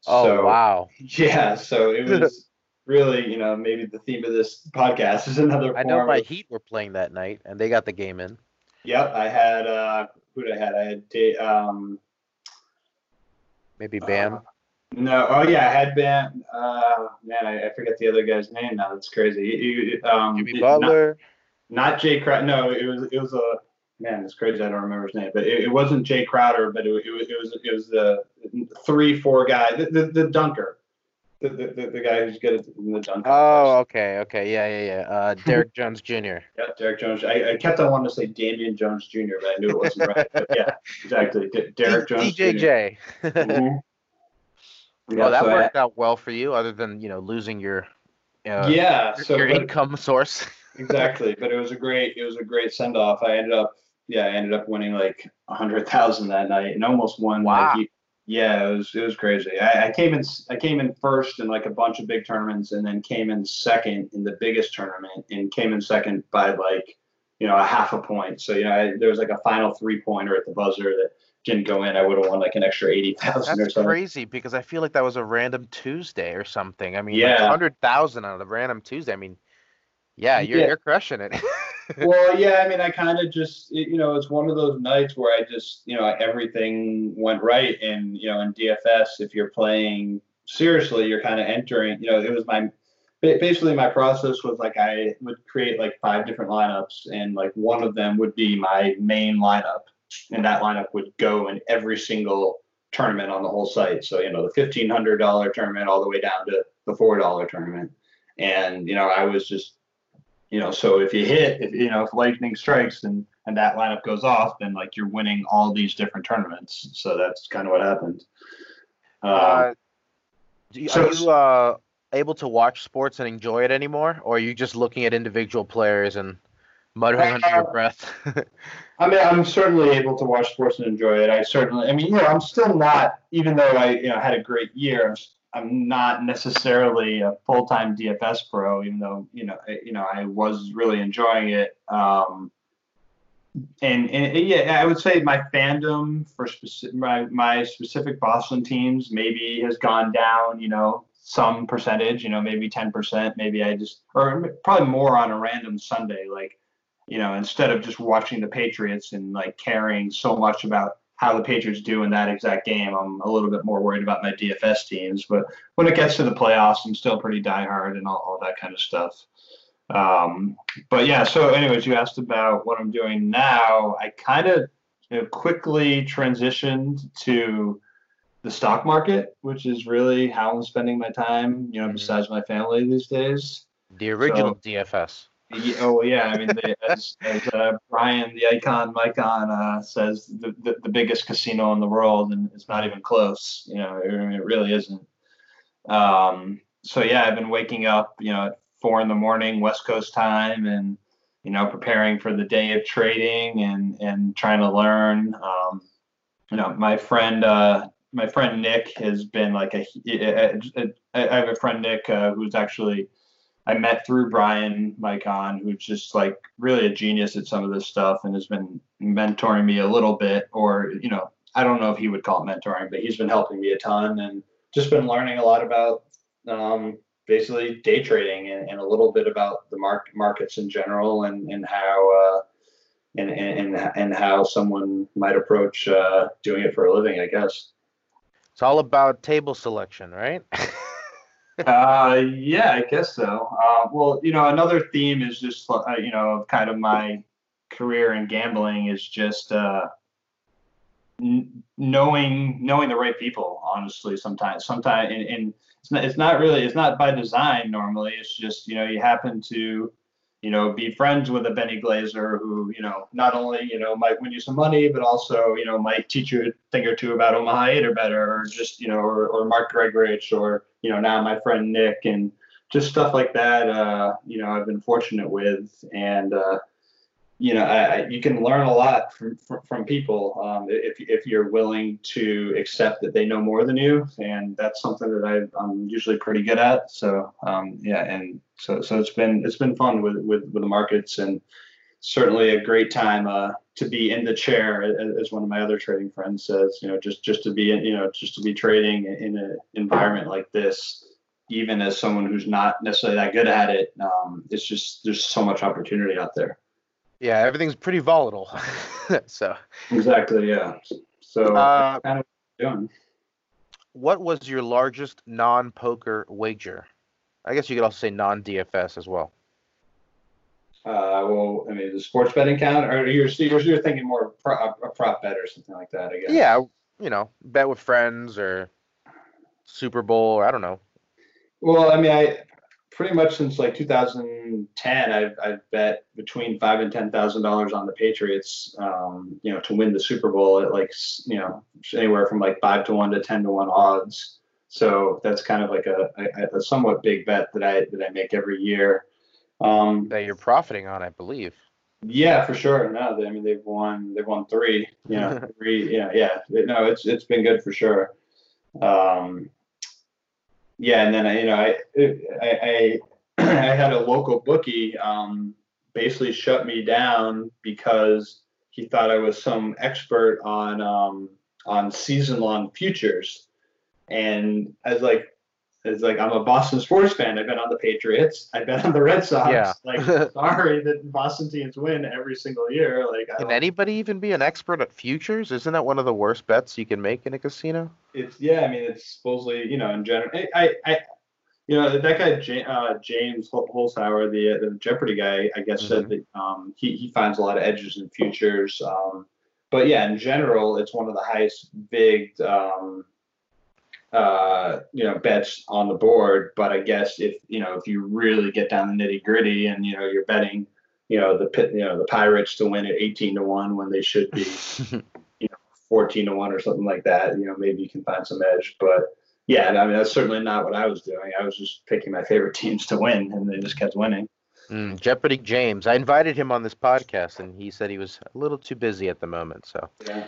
Oh so, wow! Yeah, so it was really, you know, maybe the theme of this podcast is another. I know my of, Heat were playing that night, and they got the game in. Yep, I had uh, who did I had? I had um, maybe Bam. Uh, no, oh yeah, I had Bam. Uh, man, I, I, forget the other guy's name now. That's crazy. um, Jimmy Butler. Not, not Jae Crowder. No, it was it was a man. It's crazy. I don't remember his name, but it, it wasn't Jay Crowder. But it, it, was it was it was the three four guy, the the, the dunker, the, the the guy who's good at the dunker. Oh, okay, okay, yeah, yeah, yeah. Uh, Derrick Jones Jr. yeah, Derrick Jones. I, I kept on wanting to say Damian Jones Jr., but I knew it wasn't right. But yeah, exactly. D- Derrick D- Jones. DJJ. mm-hmm. Yeah, that so worked I, out well for you, other than you know losing your uh, yeah so, your but, income source exactly. But it was a great it was a great send off. I ended up yeah, I ended up winning like a hundred thousand that night and almost won wow. like yeah, it was it was crazy. I, I, came in I came in first in like a bunch of big tournaments and then came in second in the biggest tournament and came in second by like you know, a half a point. So you know, I, there was like a final three pointer at the buzzer that didn't go in. I would have won like an extra eighty thousand or That's something. crazy because I feel like that was a random Tuesday or something. I mean, Yeah. hundred thousand on a random Tuesday. I mean, yeah, you're Yeah. you're crushing it. well, yeah, I mean, I kind of just, it- you know, it's one of those nights where I just, you know, everything went right. And, you know, in DFS, if you're playing seriously, you're kind of entering, you know, it was my, basically my process was like I would create like five different lineups, and like one of them would be my main lineup. And that lineup would go in every single tournament on the whole site. So, you know, the $1,500 tournament all the way down to the $4 tournament. And, you know, I was just, you know, so if you hit, if you know, if lightning strikes and and that lineup goes off, then like you're winning all these different tournaments. So that's kind of what happened. Um, uh, do you, so- are you uh, able to watch sports and enjoy it anymore, or are you just looking at individual players and muttering under your Uh, breath? I mean, I'm certainly able to watch sports and enjoy it. I certainly, I mean, you know, I'm still not, even though I, you know, had a great year. I'm, not necessarily a full-time DFS pro, even though, you know, I, you know, I was really enjoying it. Um, and, and yeah, I would say my fandom for specific, my, my specific Boston teams maybe has gone down, you know, some percentage, you know, maybe 10%, maybe I just, or probably more on a random Sunday, like, you know, instead of just watching the Patriots and like caring so much about how the Patriots do in that exact game, I'm a little bit more worried about my DFS teams. But when it gets to the playoffs, I'm still pretty diehard and all, all that kind of stuff. Um, but yeah, so anyways, you asked about what I'm doing now. I kind of you know, quickly transitioned to the stock market, which is really how I'm spending my time, you know, Mhm. besides my family these days. the original DFS. Oh yeah, I mean, as, as uh, Brian, the icon, Micon, uh, says, the, the the biggest casino in the world, and it's not even close. You know, it, it really isn't. Um, so yeah, I've been waking up, you know, at four in the morning, West Coast time, and you know, preparing for the day of trading and and trying to learn. Um, you know, my friend, uh, my friend Nick has been like a. I I have a friend Nick uh, who's actually. I met through Brian Micon, who's just like really a genius at some of this stuff and has been mentoring me a little bit, or you know, I don't know if he would call it mentoring, but he's been helping me a ton and just been learning a lot about um, basically day trading and, and a little bit about the mark, markets in general and and how uh, and and and how someone might approach uh, doing it for a living, I guess. It's all about table selection, right? uh, yeah, I guess so. Uh, well, you know, another theme is just, uh, you know, kind of my career in gambling is just uh, n- knowing knowing the right people. Honestly, sometimes, sometimes, and, and it's not it's not really it's not by design. Normally, it's just you know you happen to you know be friends with a Benny Glaser who you know not only you know might win you some money, but also you know might teach you a thing or two about Omaha Eight or better, or just you know or, or Mark Gregorich or you know now my friend Nick and just stuff like that. Uh, you know I've been fortunate with and. Uh, you know, I, you can learn a lot from from, from people um, if if you're willing to accept that they know more than you, and that's something that I, I'm usually pretty good at. So um, yeah, and so so it's been it's been fun with with, with the markets, and certainly a great time uh, to be in the chair, as, as one of my other trading friends says. You know, just just to be in, you know just to be trading in an environment like this. Even as someone who's not necessarily that good at it, um, it's just there's so much opportunity out there. Yeah, everything's pretty volatile. so, Exactly. Yeah. So uh, kind of doing. what was your largest non-poker wager? I guess you could also say non-DFS as well. Uh, well, I mean, the sports betting count, or you're you're, you're thinking more of a prop bet or something like that, I guess. Yeah, you know, bet with friends or Super Bowl or I don't know. Well, I mean, I pretty much since like 2010, I've I've bet between five and ten thousand dollars on the Patriots, um, you know, to win the Super Bowl at like you know anywhere from like five to one to ten to one odds. So that's kind of like a, a, a somewhat big bet that I that I make every year. Um, that you're profiting on, I believe. Yeah, for sure. No, they, I mean they've won. They've won three. You know, three. Yeah, yeah. No, it's it's been good for sure. Um, yeah, and then I, you know, I I I, I had a local bookie um, basically shut me down because he thought I was some expert on um, on season long futures, and I was like, it's like I'm a Boston sports fan. I've been on the Patriots. I've been on the Red Sox. Yeah. Like, sorry that Boston teams win every single year. Like, I Can anybody even be an expert at futures? Isn't that one of the worst bets you can make in a casino? it's yeah. I mean, it's supposedly you know in general. I, I, I you know that guy uh, James Hol- Holzhauer, the the Jeopardy guy, I guess said that um, he he finds a lot of edges in futures. Um, but yeah, in general, it's one of the highest big um, uh, you know bets on the board. But I guess if you know if you really get down the nitty gritty and you know you're betting you know the pit you know the Pirates to win at 18 to one when they should be you know 14 to 1 or something like that you know maybe you can find some edge. But yeah i mean that's certainly not what i was doing. I was just picking my favorite teams to win and they just kept winning Mm, Jeopardy James. I invited him on this podcast, and he said he was a little too busy at the moment. So yeah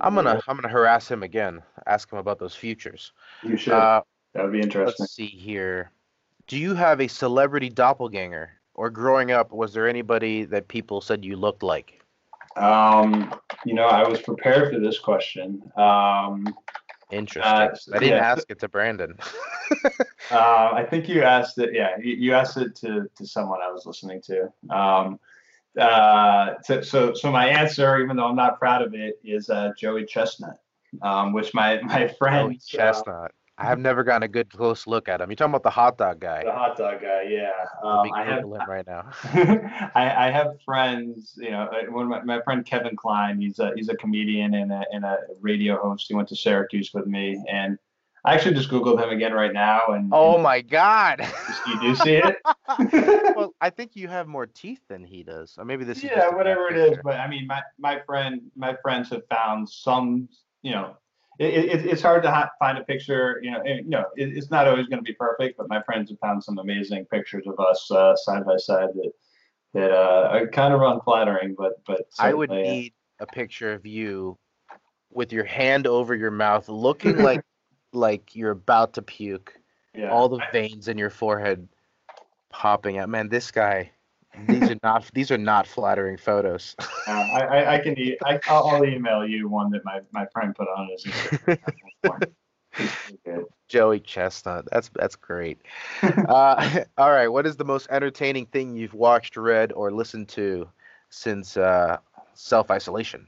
I'm gonna I'm gonna harass him again. Ask him about those futures. you should Uh, that would be interesting let's see here. Do you have a celebrity doppelganger, or growing up, was there anybody that people said you looked like? um you know i was prepared for this question um Interesting. Uh, I didn't yeah. ask it to Brandon. Uh, I think you asked it. Yeah, you, you asked it to, to someone I was listening to. Um, uh, so, so, so my answer, even though I'm not proud of it, is uh, Joey Chestnut, um, which my my friend Joey Chestnut. I have never gotten a good close look at him. You're talking about the hot dog guy. the hot dog guy. Yeah, um, I have. Right now. I, I have friends, you know, uh, one of my, my friend Kevin Klein, he's a he's a comedian and a, and a radio host. He went to Syracuse with me, and I actually just googled him again right now, and Oh my God. you do see it. well, I think you have more teeth than he does. Or maybe this yeah, whatever it is. But I mean, my my friend, my friends have found some, you know, it, it, it's hard to ha- find a picture. You know, and, you know, it, it's not always going to be perfect. But my friends have found some amazing pictures of us uh, side by side that that uh, are kind of unflattering. But but I would uh, need a picture of you with your hand over your mouth, looking like like you're about to puke. yeah. All the veins in your forehead popping out. Man, this guy. These are not these are not flattering photos. Uh, I, I, I can e- I, I'll, email you one that my, my friend put on his Instagram. It's pretty good. Joey Chestnut. That's that's great. uh, all right. What is the most entertaining thing you've watched, read, or listened to since uh, self isolation?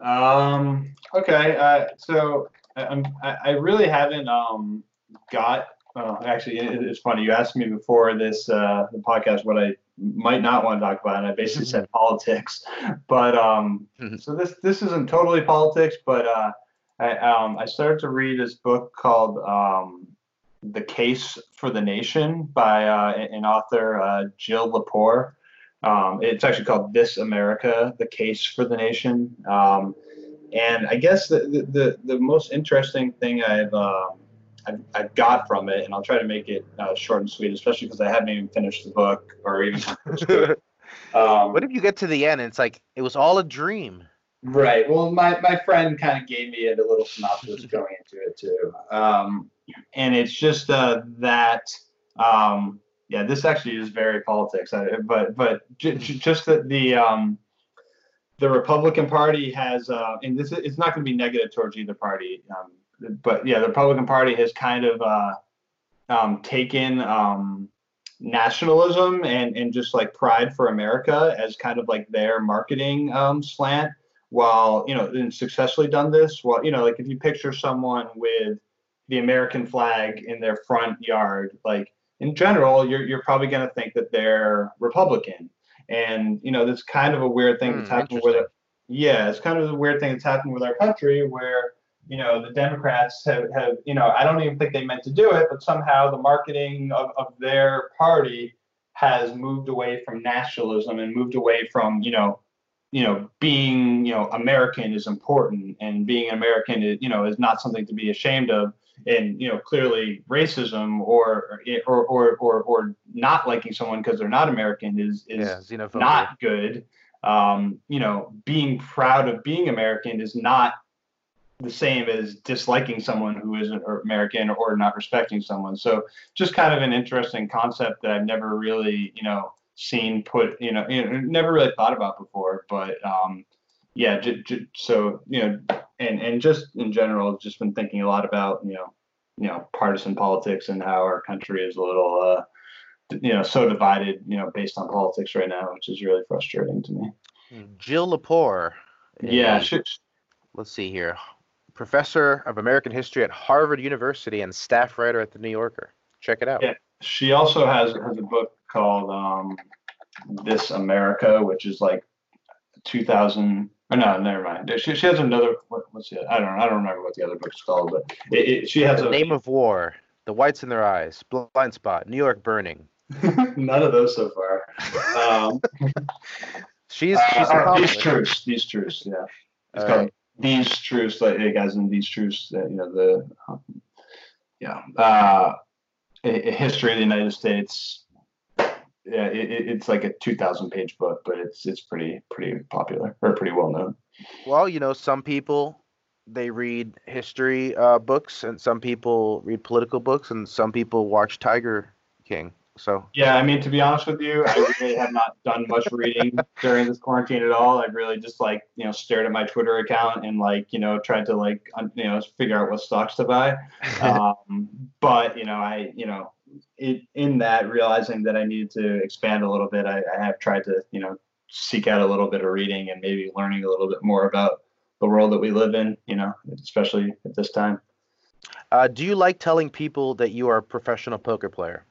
Um. Okay. Uh, so I, I'm. I, I really haven't um got. Oh, actually, it, it's funny. You asked me before this uh, the podcast what I might not want to talk about, and I basically said politics. But um, Mhm. so this this isn't totally politics, but uh, I um I started to read this book called um The Case for the Nation by uh, an author uh, Jill Lepore. Um, it's actually called This America: The Case for the Nation. Um, and I guess the, the, the, the most interesting thing I've, um, I've I've got from it, and I'll try to make it uh, short and sweet, especially because I haven't even finished the book or even. um, What if you get to the end and it's like it was all a dream? Right. Well, my, my friend kind of gave me a little synopsis going into it too. Um, and it's just uh, that, um, yeah, this actually is very politics. I, but but j- j- just that the um, the Republican Party has, uh, and this is, it's not going to be negative towards either party. Um, but yeah, the Republican Party has kind of uh, um, taken um, nationalism and, and just like pride for America as kind of like their marketing um, slant while you know and successfully done this well you know like if you picture someone with the american flag in their front yard like in general you're, you're probably going to think that they're republican and you know that's kind of a weird thing Hmm, that's happened with interesting. yeah it's kind of a weird thing that's happened with our country where you know the democrats have, have you know i don't even think they meant to do it but somehow the marketing of, of their party has moved away from nationalism and moved away from you know you know, being, you know, American is important and being an American is, you know, is not something to be ashamed of. And, you know, clearly racism or, or, or, or, or not liking someone because they're not American is, is yeah, not good. Um, you know, being proud of being American is not the same as disliking someone who isn't American or not respecting someone. So just kind of an interesting concept that I've never really, you know, seen put, you know, you know, never really thought about before. But um, yeah, j- j- so you know, and and just in general, just been thinking a lot about you know, you know, partisan politics and how our country is a little, uh, you know, so divided, you know, based on politics right now, which is really frustrating to me. Jill Lepore. Yeah, she, let's see here. Professor of American History at Harvard University and staff writer at the New Yorker. Check it out. Yeah. she also has has a book called um, This America, which is like 2000. Oh, no, never mind. She, she has another. What, what's it? I don't. I don't remember what the other book's called, but it, it, she has The a Name of War, The Whites in Their Eyes, Blind Spot, New York Burning. none of those so far. Um, She's she's uh, uh, these truths. These truths. Yeah, it's All called right. These truths. Like hey, guys, in these truths. Uh, you know the. Um, yeah. Uh, history of the United States. Yeah, it, it- it's like a 2,000 page book, but it's it's pretty pretty popular or pretty well known. Well, you know, some people they read history uh, books, and some people read political books, and some people watch Tiger King. So Yeah, I mean to be honest with you, I really have not done much reading during this quarantine at all. I've really just like you know stared at my Twitter account and like you know tried to like un- you know figure out what stocks to buy. Um, but you know I you know it, in that realizing that I needed to expand a little bit, I, I have tried to you know seek out a little bit of reading and maybe learning a little bit more about the world that we live in. You know, especially at this time. uh, do you like telling people that you are a professional poker player?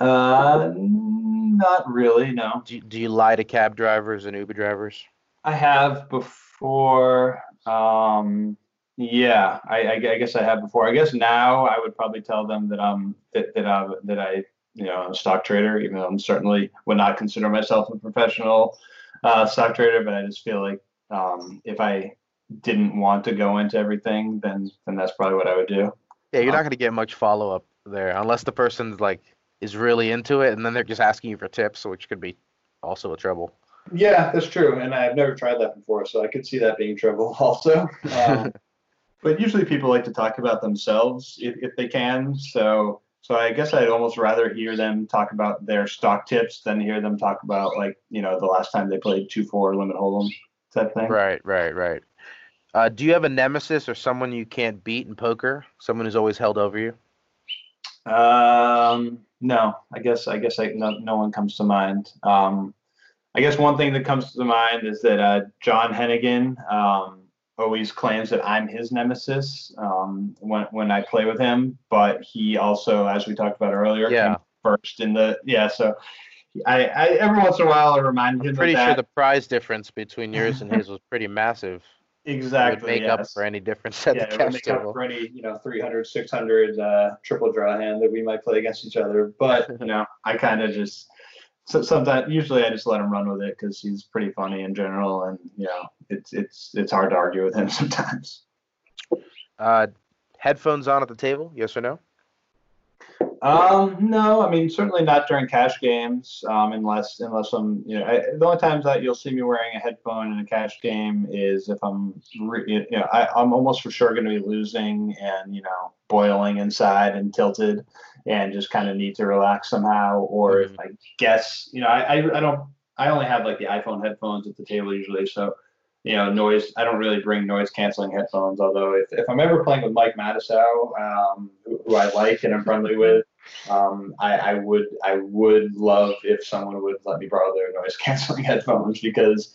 Uh, not really, no. Do you, do you lie to cab drivers and Uber drivers? I have before. Um, yeah, I, I, I guess I have before. I guess now I would probably tell them that I'm that that I that I you know I'm a stock trader, even though I'm certainly would not consider myself a professional uh, stock trader. But I just feel like um, if I didn't want to go into everything, then then that's probably what I would do. Yeah, you're Uh, not going to get much follow up there unless the person's like is really into it, and then they're just asking you for tips, which could be also a trouble. Yeah, that's true, and I've never tried that before, so I could see that being trouble also. Um, but usually people like to talk about themselves if, if they can. So so I guess I'd almost rather hear them talk about their stock tips than hear them talk about like you know the last time they played two four limit hold'em type thing. Right, right, right. Uh, do you have a nemesis or someone you can't beat in poker? Someone who's always held over you? Um, no, I guess I guess I, no, no one comes to mind. Um, I guess one thing that comes to mind is that uh, John Hennigan um, always claims that I'm his nemesis um, when when I play with him, but he also, as we talked about earlier, Yeah. first in the yeah. So I, I every once in a while I remind him Pretty of sure that. the prize difference between yours and his was pretty massive. It exactly would make up yes. for any difference at yeah, the it cash make up for any, you know, 300, 600 uh, triple draw hand that we might play against each other. But, you know, I kind of just, so sometimes, usually I just let him run with it because he's pretty funny in general. And, you know, it's, it's, it's hard to argue with him sometimes. Uh, headphones on at the table? Yes or no? Um, no, I mean, certainly not during cash games, um, unless, unless I'm, you know, I, the only times that you'll see me wearing a headphone in a cash game is if I'm, re, you know, I, I'm almost for sure going to be losing and, you know, boiling inside and tilted and just kind of need to relax somehow. Or if I guess, you know, I, I, I don't, I only have like the iPhone headphones at the table usually. So, you know, noise, I don't really bring noise canceling headphones. Although if, if I'm ever playing with Mike Matusow, um, who, who I like and I'm friendly with, um, I, I would I would love if someone would let me borrow their noise canceling headphones because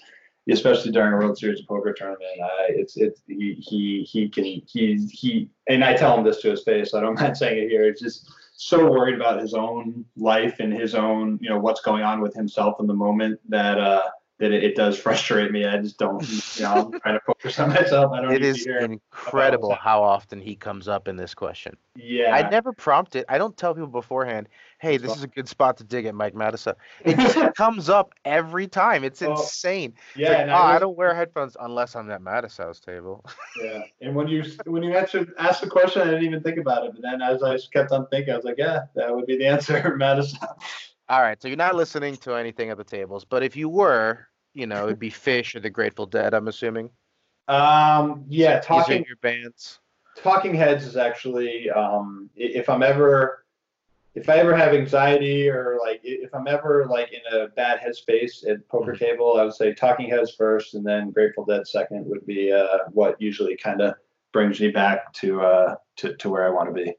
especially during a World Series of Poker tournament, it's it's he he he can he he and I tell him this to his face. So I don't mind saying it here. It's just so worried about his own life and his own you know what's going on with himself in the moment that uh that it, it does frustrate me. I just don't you know I'm trying to focus on myself. I don't It is incredible how often he comes up in this question. yeah. I never prompt it. I don't tell people beforehand, hey, this is a good spot to dig at Mike Matusow. It just comes up every time. It's Well, insane. It's yeah, like, and "Oh, I was- don't wear headphones unless I'm at Matusow's table. Yeah, and when you when you answered asked the question, I didn't even think about it. But then as I just kept on thinking, I was like, yeah, that would be the answer, Matusow. All right, so you're not listening to anything at the tables, but if you were, you know, it'd be Phish or the Grateful Dead, I'm assuming. Um, yeah, talking your bands. Talking Heads is actually um, if I'm ever if I ever have anxiety or like if I'm ever like in a bad headspace at poker Mm-hmm. table, I would say Talking Heads first, and then Grateful Dead second would be uh, what usually kind of brings me back to uh, to to where I want to be.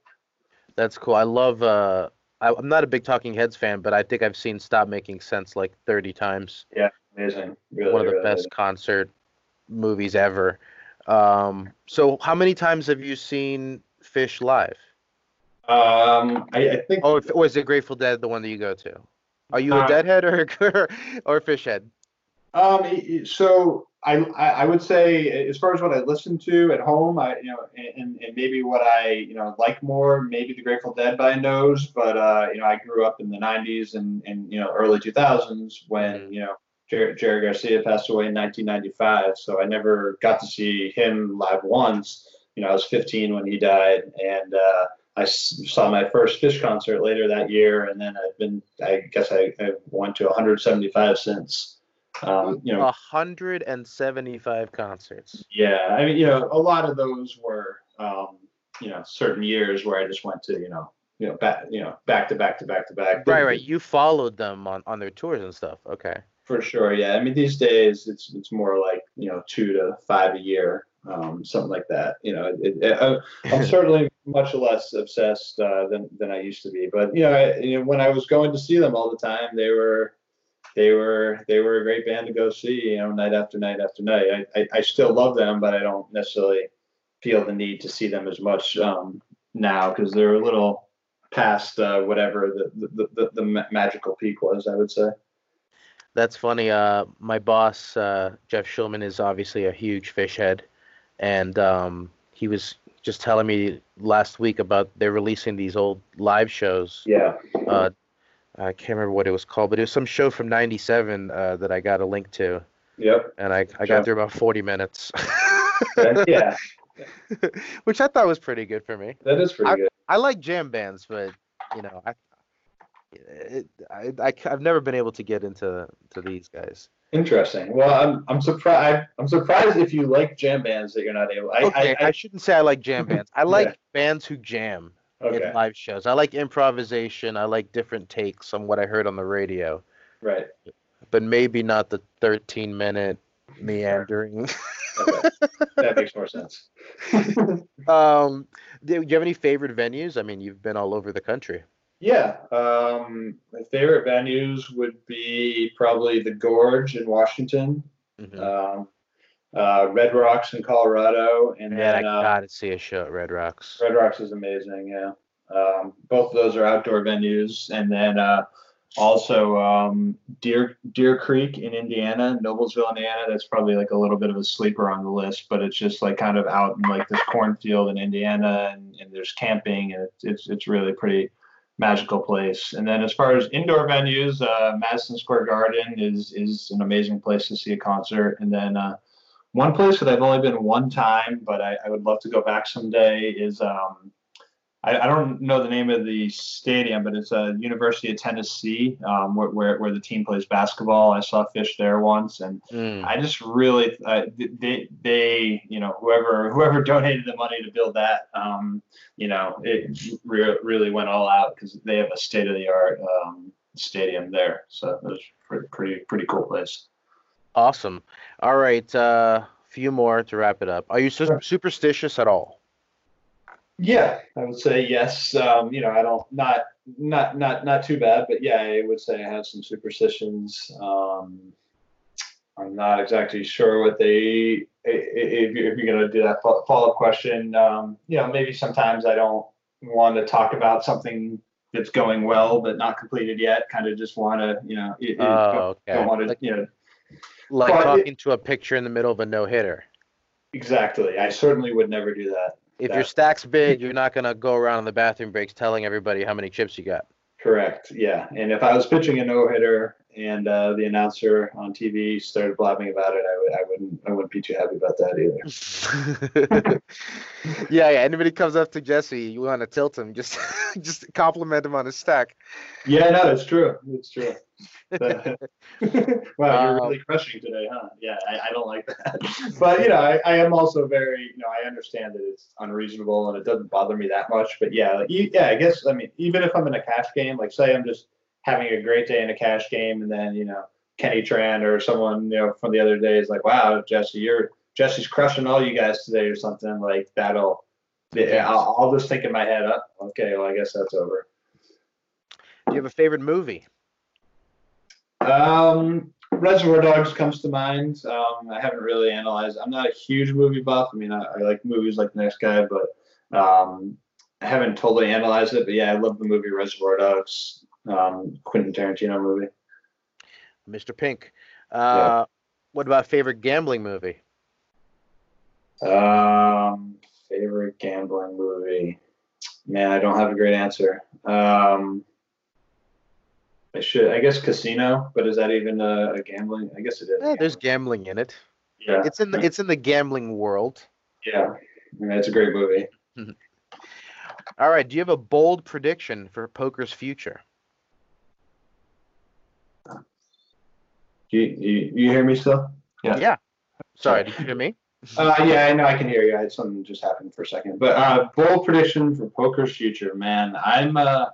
That's cool. I love. Uh, I, I'm not a big Talking Heads fan, but I think I've seen Stop Making Sense like 30 times. Yeah, amazing, really, One of the really best concert movies ever. Um, so, how many times have you seen Phish live? Um, I, I think Oh, if, or is it Grateful Dead the one that you go to? Are you a Uh, Deadhead or or a Phishhead? Um, so I, I would say as far as what I listen to at home, I you know, and, and maybe what I you know like more, maybe the Grateful Dead by nose, but uh, you know, I grew up in the '90s and and you know early 2000s when Mhm. you know Jer- Jerry Garcia passed away in 1995, so I never got to see him live once. You know, I was 15 when he died, and uh, I saw my first Phish concert later that year, and then I've been, I guess I, I went to 175 since. Um, you know, 175 concerts. yeah, I mean, you know, a lot of those were, um, you know, certain years where I just went to, you know, you know, back, you know, back to back to back to back. Right, right. You followed them on, on their tours and stuff. Okay. For sure, yeah. I mean, these days it's it's more like you know two to five a year, um, something like that. You know, it, it, I, I'm certainly much less obsessed uh, than than I used to be. But you know, I, you know, when I was going to see them all the time, they were they were they were a great band to go see. You know, night after night after night. I I, I still love them, but I don't necessarily feel the need to see them as much um, now because they're a little past uh, whatever the the, the the magical peak was. I would say. That's funny. Uh, my boss, uh, Jeff Shulman, is obviously a huge Phish head, and um, he was just telling me last week about they're releasing these old live shows. Yeah. Uh, I can't remember what it was called, but it was some show from '97 uh, that I got a link to, Yep. and I, I got through about 40 minutes, yeah, which I thought was pretty good for me. that is pretty good. I like jam bands, but you know, I, it, I, I have never been able to get into to these guys. Interesting. Well, I'm I'm surprised. I'm surprised if you like jam bands that you're not able. I, okay, I, I, shouldn't say I like jam bands. I like Yeah. bands who jam I okay. in live shows. I like improvisation. I like different takes on what I heard on the radio, Right. but maybe not the 13 minute meandering. Okay. that makes more sense. um, do you have any favorite venues? I mean, you've been all over the country. yeah. Um, my favorite venues would be probably the Gorge in Washington, Mhm. um, uh, Red Rocks in Colorado, and Man, I uh, gotta see a show at Red Rocks. Red Rocks is amazing. Yeah. Um, both of those are outdoor venues, and then uh, also um, Deer Deer Creek in Indiana, Noblesville, Indiana. That's probably like a little bit of a sleeper on the list, but it's just like kind of out in like this cornfield in Indiana, and, and there's camping, and it's, it's it's really pretty magical place. And then as far as indoor venues, uh, Madison Square Garden is is an amazing place to see a concert, and then. Uh, one place that I've only been one time, but I, I would love to go back someday is um, I, I don't know the name of the stadium, but it's a University of Tennessee um, where, where where the team plays basketball. I saw Phish there once, and Mm. I just really uh, they they you know whoever whoever donated the money to build that um, you know it re- really went all out because they have a state of the art um, stadium there. So it was pretty pretty pretty cool place. Awesome. All right, uh, few more to wrap it up. Are you su- superstitious at all? Yeah, I would say yes. Um, you know, I don't not not not not too bad, but yeah, I would say I have some superstitions. Um, I'm not exactly sure what they. If you're, gonna do that follow up question, um, you know, maybe sometimes I don't want to talk about something that's going well but not completed yet. Kind of just want to, you know, it, Oh, don't, want to, Like, you know, like it- talking to a picture in the middle of a no hitter. exactly. I certainly would never do that. If That- your stack's big, you're not gonna go around in the bathroom breaks telling everybody how many chips you got. Correct. Yeah. And if I was pitching a no hitter and uh, the announcer on TV started blabbing about it, I would I wouldn't I wouldn't be too happy about that either. yeah, yeah. Anybody comes up to Jesse, you want to tilt him, just just compliment him on his stack. Yeah, no, it's true. It's true. wow, you're really um, crushing today, huh? Yeah, I, I don't like that. but you know, I, I, am also very, you know, I understand that it's unreasonable and it doesn't bother me that much. But yeah, like, yeah, I guess I mean, even if I'm in a cash game, like say I'm just having a great day in a cash game, and then you know Kenny Tran or someone you know from the other day is like, wow, Jesse, you're Jesse's crushing all you guys today or something like that'll. I'll, I'll just think in my head, up. Oh, okay, well, I guess that's over. Do you have a favorite movie? Um, Reservoir Dogs comes to mind. Um, I haven't really analyzed. I'm not a huge movie buff. I mean, I, I like movies like the next guy, but um, I haven't totally analyzed it. But yeah, I love the movie Reservoir Dogs, um, Quentin Tarantino movie. Mr. Pink. Uh, yeah. What about favorite gambling movie? Um, favorite gambling movie. Man, I don't have a great answer. Um, I should. I guess casino, but is that even a, a gambling? I guess it is. Yeah, there's gambling in it. Yeah, it's in the it's in the gambling world. Yeah, yeah it's a great movie. All right. Do you have a bold prediction for poker's future? You, you, you hear me still? Yeah. Yeah. Sorry, did you hear me? uh, yeah, I know I can hear you. I had something just happened for a second. But uh, bold prediction for poker's future, man. I'm uh,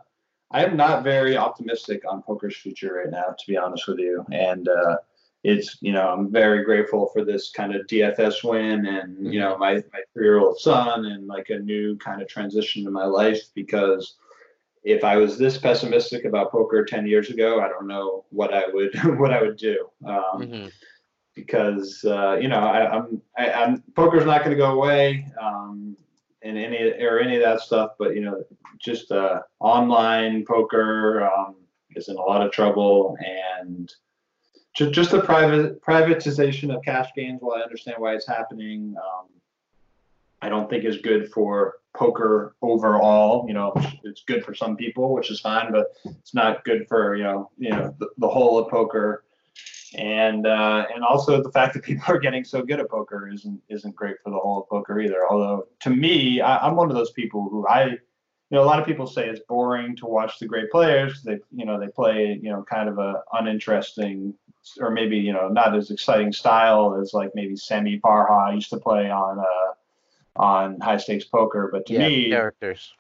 I'm not very optimistic on poker's future right now, to be honest with you. And uh, it's you know I'm very grateful for this kind of DFS win and you know mm-hmm. my my three year old son and like a new kind of transition in my life because if I was this pessimistic about poker ten years ago, I don't know what I would what I would do. Um, mm-hmm. Because uh, you know I, I'm I, I'm poker's not going to go away. Um, and any or any of that stuff. But you know, just uh, online poker um, is in a lot of trouble, and just just the private privatization of cash games. While I understand why it's happening, um, I don't think is good for poker overall. You know, it's good for some people, which is fine, but it's not good for you know you know the, the whole of poker and uh, and also the fact that people are getting so good at poker isn't isn't great for the whole of poker either. Although to me, I, am one of those people who I, you know, a lot of people say it's boring to watch the great players. They you know they play you know kind of a uninteresting or maybe you know not as exciting style as like maybe Sammy Farha used to play on uh on high stakes poker. But to yeah, me, characters.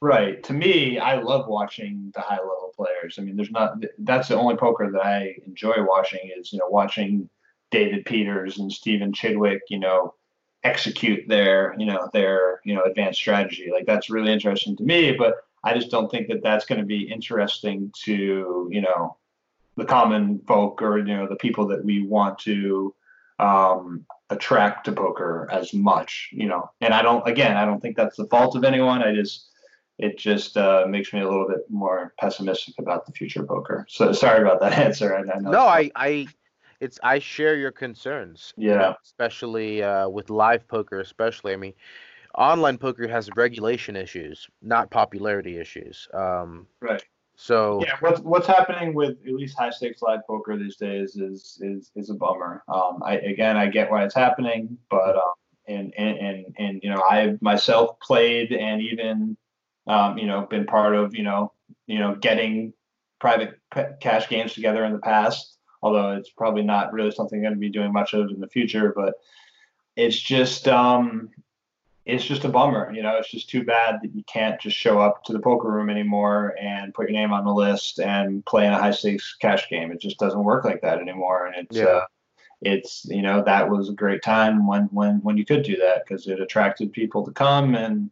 Right. To me, I love watching the high level players. I mean, there's not that's the only poker that I enjoy watching is, you know, watching David Peters and Stephen Chidwick, you know, execute their, you know, their, you know, advanced strategy. Like that's really interesting to me, but I just don't think that that's going to be interesting to, you know, the common folk or, you know, the people that we want to um, attract to poker as much, you know. And I don't, again, I don't think that's the fault of anyone. I just, it just uh, makes me a little bit more pessimistic about the future of poker. So sorry about that answer. I, I no, I, I, it's I share your concerns. Yeah. You know, especially uh, with live poker, especially. I mean, online poker has regulation issues, not popularity issues. Um, right. So yeah, what's what's happening with at least high stakes live poker these days is is is a bummer. Um, I again I get why it's happening, but um, and and and, and you know I myself played and even um, you know, been part of, you know, you know, getting private cash games together in the past, although it's probably not really something I'm going to be doing much of in the future, but it's just, um, it's just a bummer, you know, it's just too bad that you can't just show up to the poker room anymore and put your name on the list and play in a high stakes cash game. It just doesn't work like that anymore. And it's, yeah. uh, it's you know that was a great time when when when you could do that because it attracted people to come and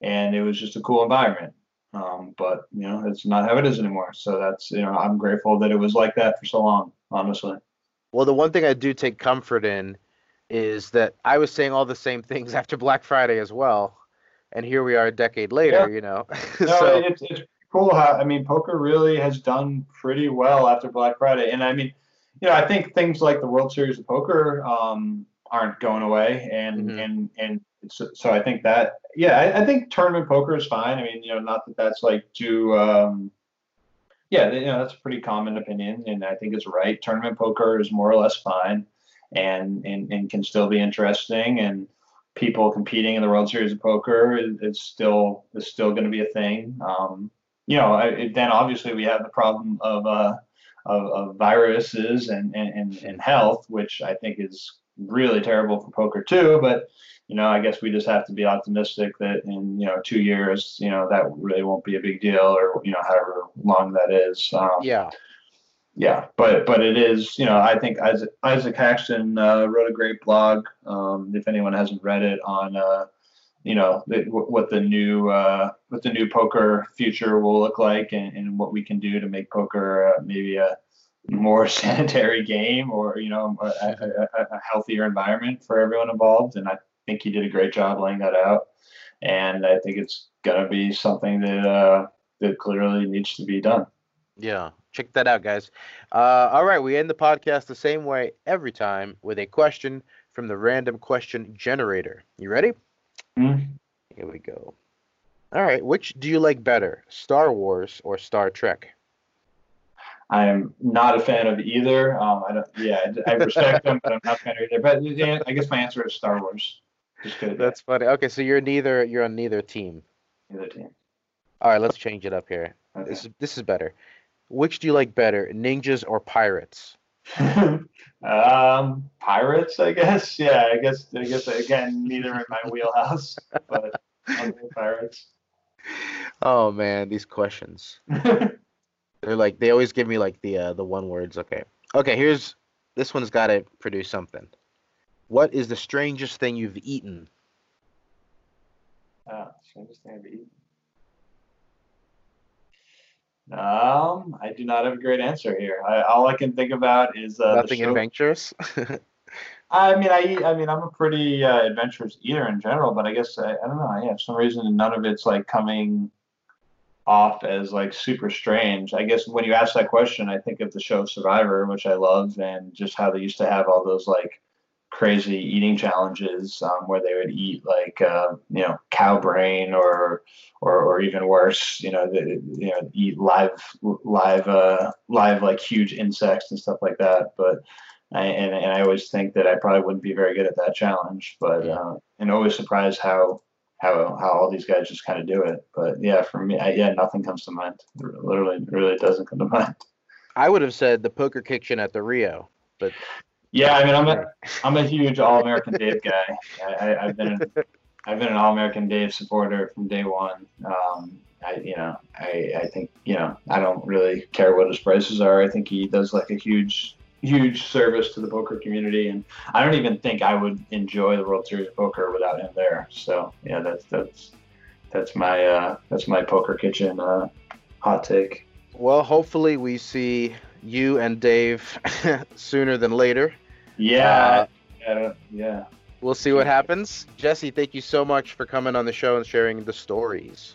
and it was just a cool environment. Um, but you know, it's not how it is anymore. So that's you know, I'm grateful that it was like that for so long. Honestly. Well, the one thing I do take comfort in is that I was saying all the same things after Black Friday as well, and here we are a decade later. Yeah. You know, no, so, it's, it's cool how I mean, poker really has done pretty well after Black Friday, and I mean, you know, I think things like the World Series of Poker um, aren't going away, and mm-hmm. and and so, so I think that yeah, I, I, think tournament poker is fine. I mean, you know, not that that's like too um, Yeah, you know that's a pretty common opinion, and I think it's right. Tournament poker is more or less fine, and and, and can still be interesting, and people competing in the World Series of Poker is, is still is still going to be a thing. Um, you know, I, then obviously we have the problem of uh, of, of viruses and, and and health, which I think is really terrible for poker too. But you know, I guess we just have to be optimistic that in you know two years, you know, that really won't be a big deal, or you know, however long that is. Um, yeah. Yeah, but but it is, you know, I think Isaac, Isaac Haxton uh, wrote a great blog. Um, if anyone hasn't read it, on uh, you know the, what the new uh, what the new poker future will look like, and, and what we can do to make poker uh, maybe a more sanitary game, or you know, a, a, a healthier environment for everyone involved. And I think he did a great job laying that out. And I think it's to be something that uh, that clearly needs to be done. Yeah, check that out, guys. Uh, all right, we end the podcast the same way every time with a question from the random question generator. You ready? Mm-hmm. Here we go. All right, which do you like better, Star Wars or Star Trek? I am not a fan of either. Um, I don't. Yeah, I respect them, but I'm not a fan of either. But yeah, I guess my answer is Star Wars. That's funny. Okay, so you're neither. You're on neither team. Neither team. All right, let's change it up here. Okay. This is this is better. Which do you like better, ninjas or pirates? um, pirates, I guess. Yeah, I guess. I guess again, neither in my wheelhouse, but pirates. Oh man, these questions. They're like they always give me like the uh, the one words. Okay, okay. Here's this one's got to produce something. What is the strangest thing you've eaten? Uh, strangest thing I've eaten. Um, I do not have a great answer here. I, all I can think about is uh, nothing adventurous. I mean, I I mean, I'm a pretty uh, adventurous eater in general, but I guess I, I don't know. Yeah, for some reason, none of it's like coming off as like super strange. I guess when you ask that question, I think of the show Survivor, which I love, and just how they used to have all those like crazy eating challenges um, where they would eat like uh, you know cow brain or or, or even worse you know they, you know eat live live uh, live like huge insects and stuff like that. But I, and, and I always think that I probably wouldn't be very good at that challenge but uh, and always surprised how how how all these guys just kind of do it. But yeah for me I, yeah nothing comes to mind. Literally really doesn't come to mind. I would have said the poker kitchen at the Rio but yeah, I mean, I'm a I'm a huge All American Dave guy. I, have been I've been an All American Dave supporter from day one. Um, I you know I I think you know I don't really care what his prices are. I think he does like a huge huge service to the poker community, and I don't even think I would enjoy the World Series of Poker without him there. So yeah, that's that's that's my uh, that's my poker kitchen uh, hot take. Well, hopefully we see you and Dave sooner than later. Yeah. Uh, yeah. Yeah. We'll see what happens. Jesse, thank you so much for coming on the show and sharing the stories.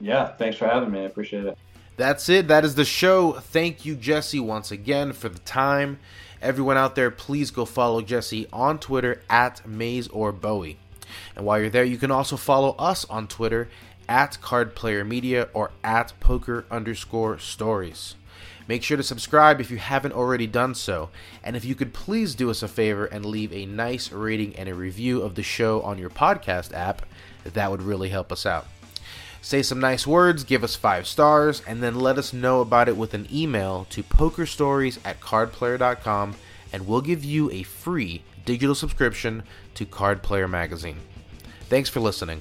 Yeah, thanks for having me. I appreciate it. That's it. That is the show. Thank you, Jesse, once again for the time. Everyone out there, please go follow Jesse on Twitter at Maze or Bowie. And while you're there, you can also follow us on Twitter at Card Player Media or at Poker underscore Stories. Make sure to subscribe if you haven't already done so. And if you could please do us a favor and leave a nice rating and a review of the show on your podcast app, that would really help us out. Say some nice words, give us five stars, and then let us know about it with an email to pokerstories at cardplayer.com, and we'll give you a free digital subscription to Card Player Magazine. Thanks for listening.